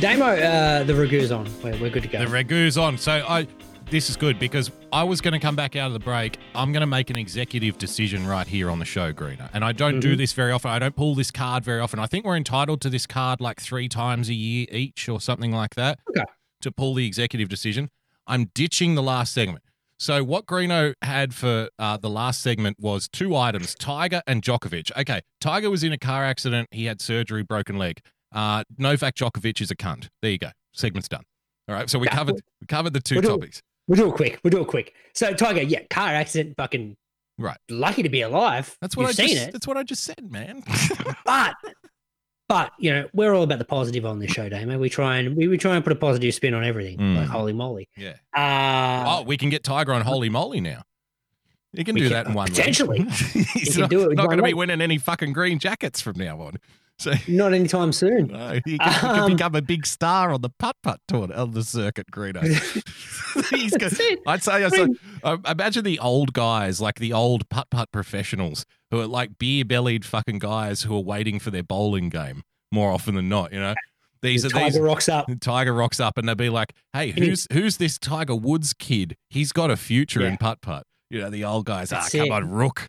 Speaker 2: Damo, uh, the ragu's on. We're, we're good to go.
Speaker 3: The ragu's on. So I this is good because I was going to come back out of the break. I'm going to make an executive decision right here on the show, Greeno. And I don't do
Speaker 2: Mhm.
Speaker 3: this very often. I don't pull this card very often. I think we're entitled to this card like three times a year each or something like that
Speaker 2: Okay.
Speaker 3: to pull the executive decision. I'm ditching the last segment. So what Greeno had for uh, the last segment was two items: Tiger and Djokovic. Okay, Tiger was in a car accident. He had surgery, broken leg. Uh, Novak Djokovic is a cunt. There you go. Segment's done. All right. So we covered
Speaker 2: we'll-
Speaker 3: covered the 2
Speaker 2: we'll
Speaker 3: topics.
Speaker 2: We'll do it quick. We'll do it quick. So, Tiger, yeah, car accident, fucking
Speaker 3: Right.
Speaker 2: lucky to be alive.
Speaker 3: That's what
Speaker 2: You've
Speaker 3: I
Speaker 2: seen
Speaker 3: just,
Speaker 2: it.
Speaker 3: That's what I just said, man.
Speaker 2: But, but you know, we're all about the positive on this show, Damo. We try and we, we try and put a positive spin on everything.
Speaker 3: Mm.
Speaker 2: Like holey moley.
Speaker 3: yeah.
Speaker 2: Uh,
Speaker 3: oh, we can get Tiger on Holey Moley now. You can do
Speaker 2: can-
Speaker 3: that in one
Speaker 2: potentially.
Speaker 3: He's not,
Speaker 2: do it
Speaker 3: not going to be winning any fucking green jackets from now on. So
Speaker 2: not anytime soon.
Speaker 3: no, he can, he can
Speaker 2: Um,
Speaker 3: become a big star on the putt putt tour on the circuit, Greeno. He's I'd say, I'd say uh, imagine the old guys, like the old putt putt professionals, who are like beer bellied fucking guys who are waiting for their bowling game more often than not. You know, these are
Speaker 2: Tiger
Speaker 3: these
Speaker 2: rocks up.
Speaker 3: Tiger rocks up, and they'll be like, "Hey, who's who's this Tiger Woods kid? He's got a future in
Speaker 2: Yeah.
Speaker 3: putt putt." You know, the old guys. Ah, come
Speaker 2: it.
Speaker 3: on, Rook.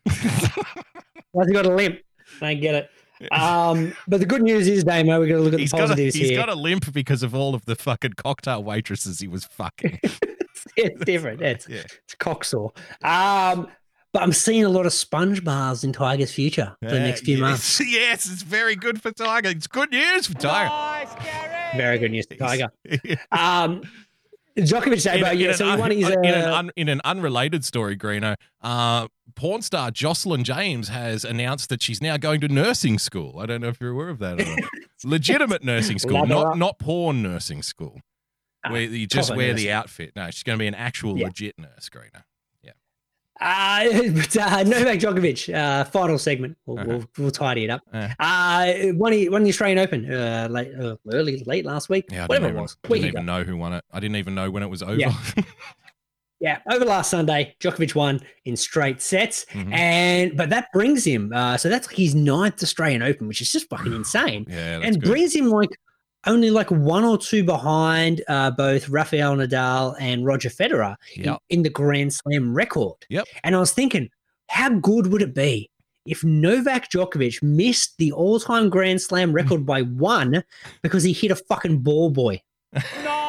Speaker 2: Why's he got a limp? I get it. Um, but the good news is, Damo, we're going to look at
Speaker 3: he's
Speaker 2: the
Speaker 3: got a,
Speaker 2: positives
Speaker 3: he's
Speaker 2: here.
Speaker 3: He's got a limp because of all of the fucking cocktail waitresses he was fucking.
Speaker 2: it's different. It's,
Speaker 3: Yeah.
Speaker 2: it's cocksore. Um, but I'm seeing a lot of sponge bars in Tiger's future for the
Speaker 3: Uh,
Speaker 2: next few
Speaker 3: yes,
Speaker 2: months.
Speaker 3: Yes, it's very good for Tiger. It's good news for Tiger.
Speaker 2: Very good news for Tiger. Um, Djokovic, Damo, yeah,
Speaker 3: an
Speaker 2: so he won his.
Speaker 3: in, an
Speaker 2: uh,
Speaker 3: un- in an unrelated story, Greeno, uh, porn star Jocelyn James has announced that she's now going to nursing school. I don't know if you're aware of that. Or not. Legitimate nursing school, not not porn nursing school, where you just wear the outfit. No, she's going to be an actual
Speaker 2: Yeah.
Speaker 3: legit nurse, Greeno.
Speaker 2: Uh, but uh, Novak Djokovic, uh, final segment. We'll,
Speaker 3: Uh-huh.
Speaker 2: we'll, we'll tidy it up.
Speaker 3: Uh.
Speaker 2: Uh, won, he, won the Australian Open uh, late, uh, early, late last week.
Speaker 3: Yeah, I
Speaker 2: Whatever
Speaker 3: didn't
Speaker 2: it was.
Speaker 3: I didn't even know who won it. I didn't even know when it was over.
Speaker 2: Yeah. Yeah, over last Sunday, Djokovic won in straight sets,
Speaker 3: Mhm.
Speaker 2: and but that brings him. Uh, so that's like his ninth Australian Open, which is just fucking insane,
Speaker 3: yeah, that's
Speaker 2: and
Speaker 3: good.
Speaker 2: brings him like only like one or two behind uh, both Rafael Nadal and Roger Federer in-
Speaker 3: Yep.
Speaker 2: in, the Grand Slam record.
Speaker 3: Yep.
Speaker 2: And I was thinking, how good would it be if Novak Djokovic missed the all-time Grand Slam record by one because he hit a fucking ball boy?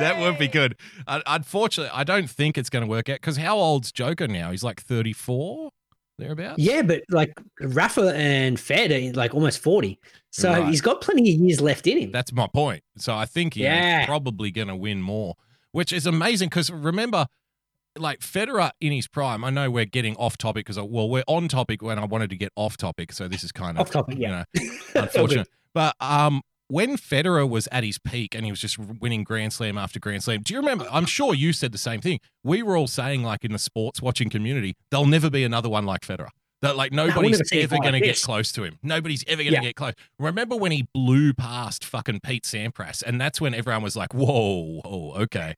Speaker 3: That would be good. Uh, unfortunately, I don't think it's going to work out because how old's Joker now? He's like 34, thereabouts.
Speaker 2: Yeah, but like Rafa and Fed are like almost 40. So
Speaker 3: Right.
Speaker 2: he's got plenty of years left in him.
Speaker 3: That's my point. So I think he's
Speaker 2: Yeah.
Speaker 3: probably going to win more, which is amazing because remember, like Federer in his prime. I know we're getting off topic because well, we're on topic when I wanted to get off topic. So this is kind of
Speaker 2: Off topic, yeah.
Speaker 3: you know, unfortunate. but um, when Federer was at his peak and he was just winning Grand Slam after Grand Slam, do you remember? I'm sure you said the same thing. We were all saying like in the sports watching community, there'll never be another one like Federer. That like nobody's ever going to get close to him. Nobody's ever going to
Speaker 2: Yeah.
Speaker 3: get close. Remember when he blew past fucking Pete Sampras, and that's when everyone was like, "Whoa, oh, okay."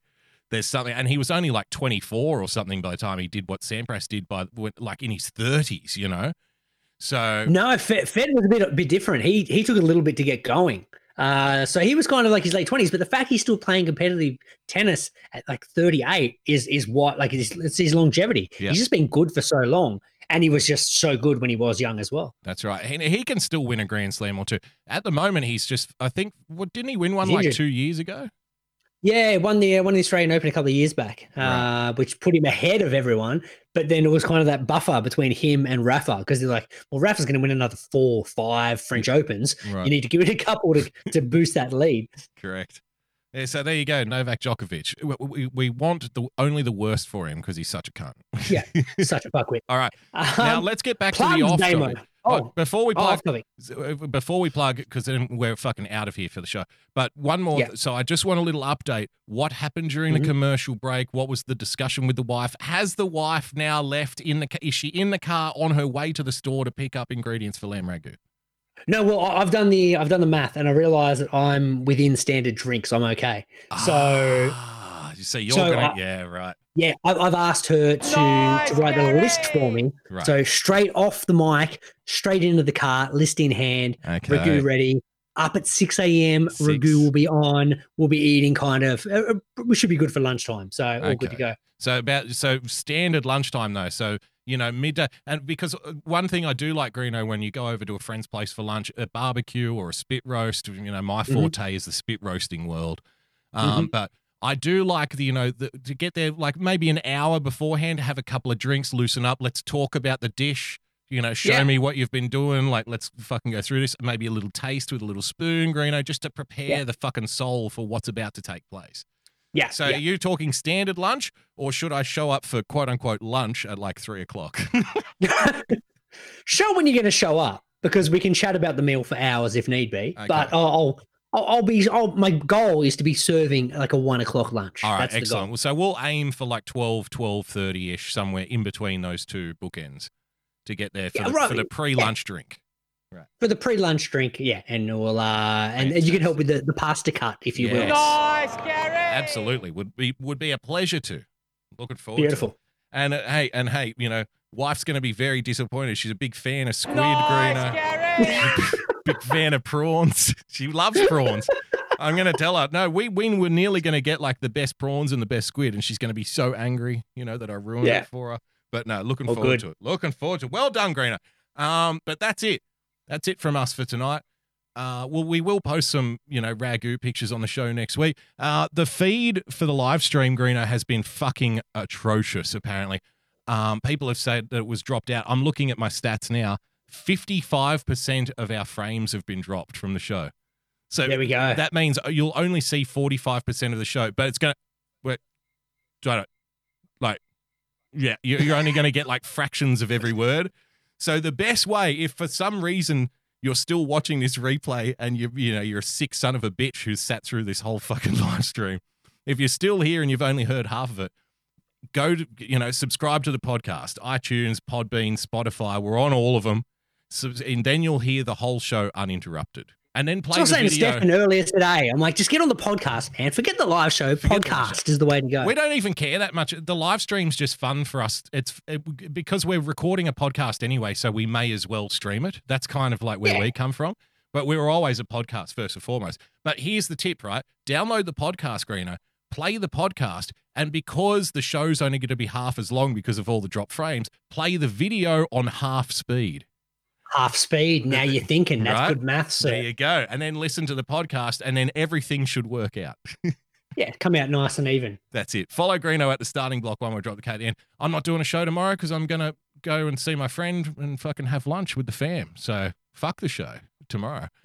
Speaker 3: There's something, and he was only like 24 or something by the time he did what Sampras did by like in his 30s, you know. So
Speaker 2: No, Fed, Fed was a bit, a bit different. He he took a little bit to get going. Uh, so he was kind of like his late 20s, but the fact he's still playing competitive tennis at like 38 is is what like it's, it's his longevity.
Speaker 3: Yeah.
Speaker 2: He's just been good for so long, and he was just so good when he was young as well.
Speaker 3: That's right. He, he can still win a Grand Slam or two. At the moment, he's just, I think, what didn't he win one
Speaker 2: He's
Speaker 3: like
Speaker 2: injured.
Speaker 3: two years ago?
Speaker 2: Yeah, won the won the Australian Open a couple of years back,
Speaker 3: Right.
Speaker 2: uh, which put him ahead of everyone. But then it was kind of that buffer between him and Rafa because they're like, well, Rafa's going to win another four, five French Opens.
Speaker 3: Right.
Speaker 2: You need to give it a couple to, to boost that lead.
Speaker 3: Correct. Yeah, so there you go, Novak Djokovic. We, we, we want the only the worst for him because he's such a cunt.
Speaker 2: Yeah, such a fuckwit.
Speaker 3: All right, now
Speaker 2: Um,
Speaker 3: let's get back to the off.
Speaker 2: Oh,
Speaker 3: before we
Speaker 2: oh,
Speaker 3: plug, uh, before we plug, because then we're fucking out of here for the show. But one more.
Speaker 2: Yeah.
Speaker 3: So I just want a little update. What happened during
Speaker 2: Mhm.
Speaker 3: the commercial break? What was the discussion with the wife? Has the wife now left in the? Is she in the car on her way to the store to pick up ingredients for lamb ragu?
Speaker 2: No, well, I- I've done the I've done the math, and I realise that I'm within standard drinks. I'm okay. So
Speaker 3: Ah, So you're
Speaker 2: So,
Speaker 3: gonna,
Speaker 2: uh,
Speaker 3: yeah, right.
Speaker 2: Yeah, I- I've asked her to to write the list for me.
Speaker 3: Right.
Speaker 2: So straight off the mic, straight into the car, list in hand,
Speaker 3: Okay.
Speaker 2: ragu ready. Up at six a.m. Ragu will be on. We'll be eating kind of. Uh, uh, we should be good for lunchtime. So all good to go.
Speaker 3: So about so standard lunchtime though. So you know midday, and because uh, one thing I do like Greeno when you go over to a friend's place for lunch, a barbecue or a spit roast. You know, my
Speaker 2: Mhm.
Speaker 3: forte is the spit roasting world. Um,
Speaker 2: Mhm.
Speaker 3: but I do like the you know the, to get there like maybe an hour beforehand, have a couple of drinks, loosen up. Let's talk about the dish. You know, show
Speaker 2: Yeah.
Speaker 3: me what you've been doing. Like, let's fucking go through this. Maybe a little taste with a little spoon, Greeno, just to prepare
Speaker 2: Yeah.
Speaker 3: the fucking soul for what's about to take place.
Speaker 2: Yeah.
Speaker 3: So
Speaker 2: yeah.
Speaker 3: are you talking standard lunch, or should I show up for quote unquote lunch at like three o'clock?
Speaker 2: show when you're going to show up because we can chat about the meal for hours if need be. But I'll, I'll, I'll, I'll be. I'll, my goal is to be serving like a one o'clock lunch.
Speaker 3: All right,
Speaker 2: That's the
Speaker 3: excellent.
Speaker 2: goal.
Speaker 3: So we'll aim for like 12, 12.30 ish, somewhere in between those two bookends to get there for,
Speaker 2: Yeah,
Speaker 3: the,
Speaker 2: right,
Speaker 3: for the pre-lunch drink. Right.
Speaker 2: for the pre-lunch drink. Yeah, and we'll uh, and, and you can help with the, the pasta cut if you will.
Speaker 3: Yes. Absolutely, would be would be a pleasure to. Looking forward. to it.
Speaker 2: Beautiful.
Speaker 3: And uh, hey, and hey, you know, wife's going to be very disappointed. She's a big fan of squid, nice, Greeno. big fan of prawns. She loves prawns. I'm going to tell her, no, we, we were nearly going to get like the best prawns and the best squid, and she's going to be so angry, you know, that I ruined
Speaker 2: Yeah.
Speaker 3: it for her. But no, looking
Speaker 2: Oh,
Speaker 3: forward
Speaker 2: good.
Speaker 3: to it. Looking forward to it. Well done, Greeno. Um, but that's it. That's it from us for tonight. Uh, well, we will post some, you know, ragu pictures on the show next week. Uh, the feed for the live stream, Greeno, has been fucking atrocious. Apparently, um, people have said that it was dropped out. I'm looking at my stats now. Fifty-five percent of our frames have been dropped from the show. So
Speaker 2: There we go.
Speaker 3: That means you'll only see forty-five percent of the show, but it's gonna. Wait, don't like. Yeah, you're you're only going to get like fractions of every word. So the best way, if for some reason you're still watching this replay and you you know you're a sick son of a bitch who's sat through this whole fucking live stream, if you're still here and you've only heard half of it, go to you know subscribe to the podcast, iTunes, Podbean, Spotify. We're on all of them, so, and then you'll hear the whole show uninterrupted. And then play
Speaker 2: I was
Speaker 3: the
Speaker 2: saying to. Stefan earlier today, I'm like, just get on the podcast and forget the live show. podcast is the way to go.
Speaker 3: We don't even care that much. The live stream's just fun for us. It's it, because we're recording a podcast anyway, so we may as well stream it. That's kind of like where
Speaker 2: Yeah.
Speaker 3: we come from. But we were always a podcast first and foremost. But here's the tip, right? Download the podcast, Greeno. play the podcast, and because the show's only going to be half as long because of all the drop frames, play the video on half speed.
Speaker 2: Half speed. Now you're thinking. That's
Speaker 3: Right?
Speaker 2: good maths. sir.
Speaker 3: There you go. And then listen to the podcast, and then everything should work out.
Speaker 2: Yeah, come out nice and even.
Speaker 3: That's it. Follow Greeno at the starting block one. We drop the K at the end. I'm not doing a show tomorrow because I'm gonna go and see my friend and fucking have lunch with the fam. So fuck the show tomorrow.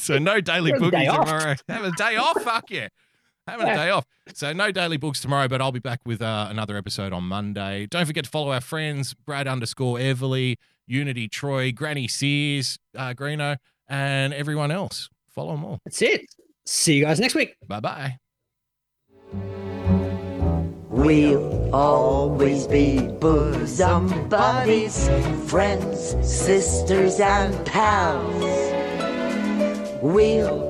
Speaker 3: So no daily
Speaker 2: day
Speaker 3: boogie
Speaker 2: off.
Speaker 3: tomorrow. Have a day off. Fuck yeah. Having a day off. So no daily books tomorrow, but I'll be back with uh, another episode on Monday. Don't forget to follow our friends, Brad underscore Everly, Unity Troy, Granny Sears, uh, Greeno, and everyone else. Follow them all.
Speaker 2: That's it. See you guys next week.
Speaker 3: Bye bye.
Speaker 10: We'll always be bosom buddies, friends, sisters, and pals. We'll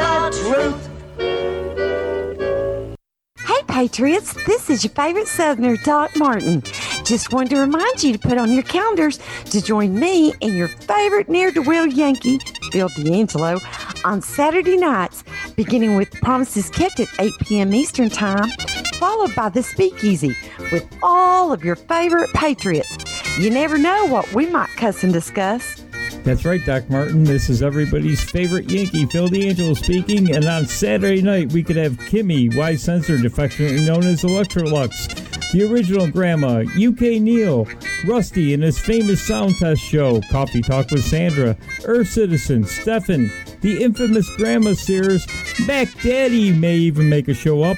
Speaker 16: Patriots, this is your favorite Southerner, Doc Martin. Just wanted to remind you to put on your calendars to join me and your favorite near to wheel Yankee, Phil D'Angelo, on Saturday nights, beginning with Promises Kept at 8 p.m. Eastern Time, followed by The Speakeasy with all of your favorite Patriots. You never know what we might cuss and discuss.
Speaker 17: That's right, Doc Martin. This is everybody's favorite Yankee, Phil D'Angelo speaking. And on Saturday night, we could have Kimmy, Y Censored, affectionately known as Electrolux, the original Grandma, UK Neil, Rusty and his famous sound test show, Coffee Talk with Sandra, Earth Citizen, Stefan, the infamous Grandma Sears, Mac Daddy may even make a show up,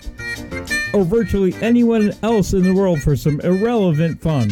Speaker 17: or virtually anyone else in the world for some irrelevant fun.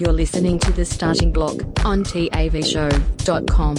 Speaker 1: You're listening to The Starting Block on TAVShow.com.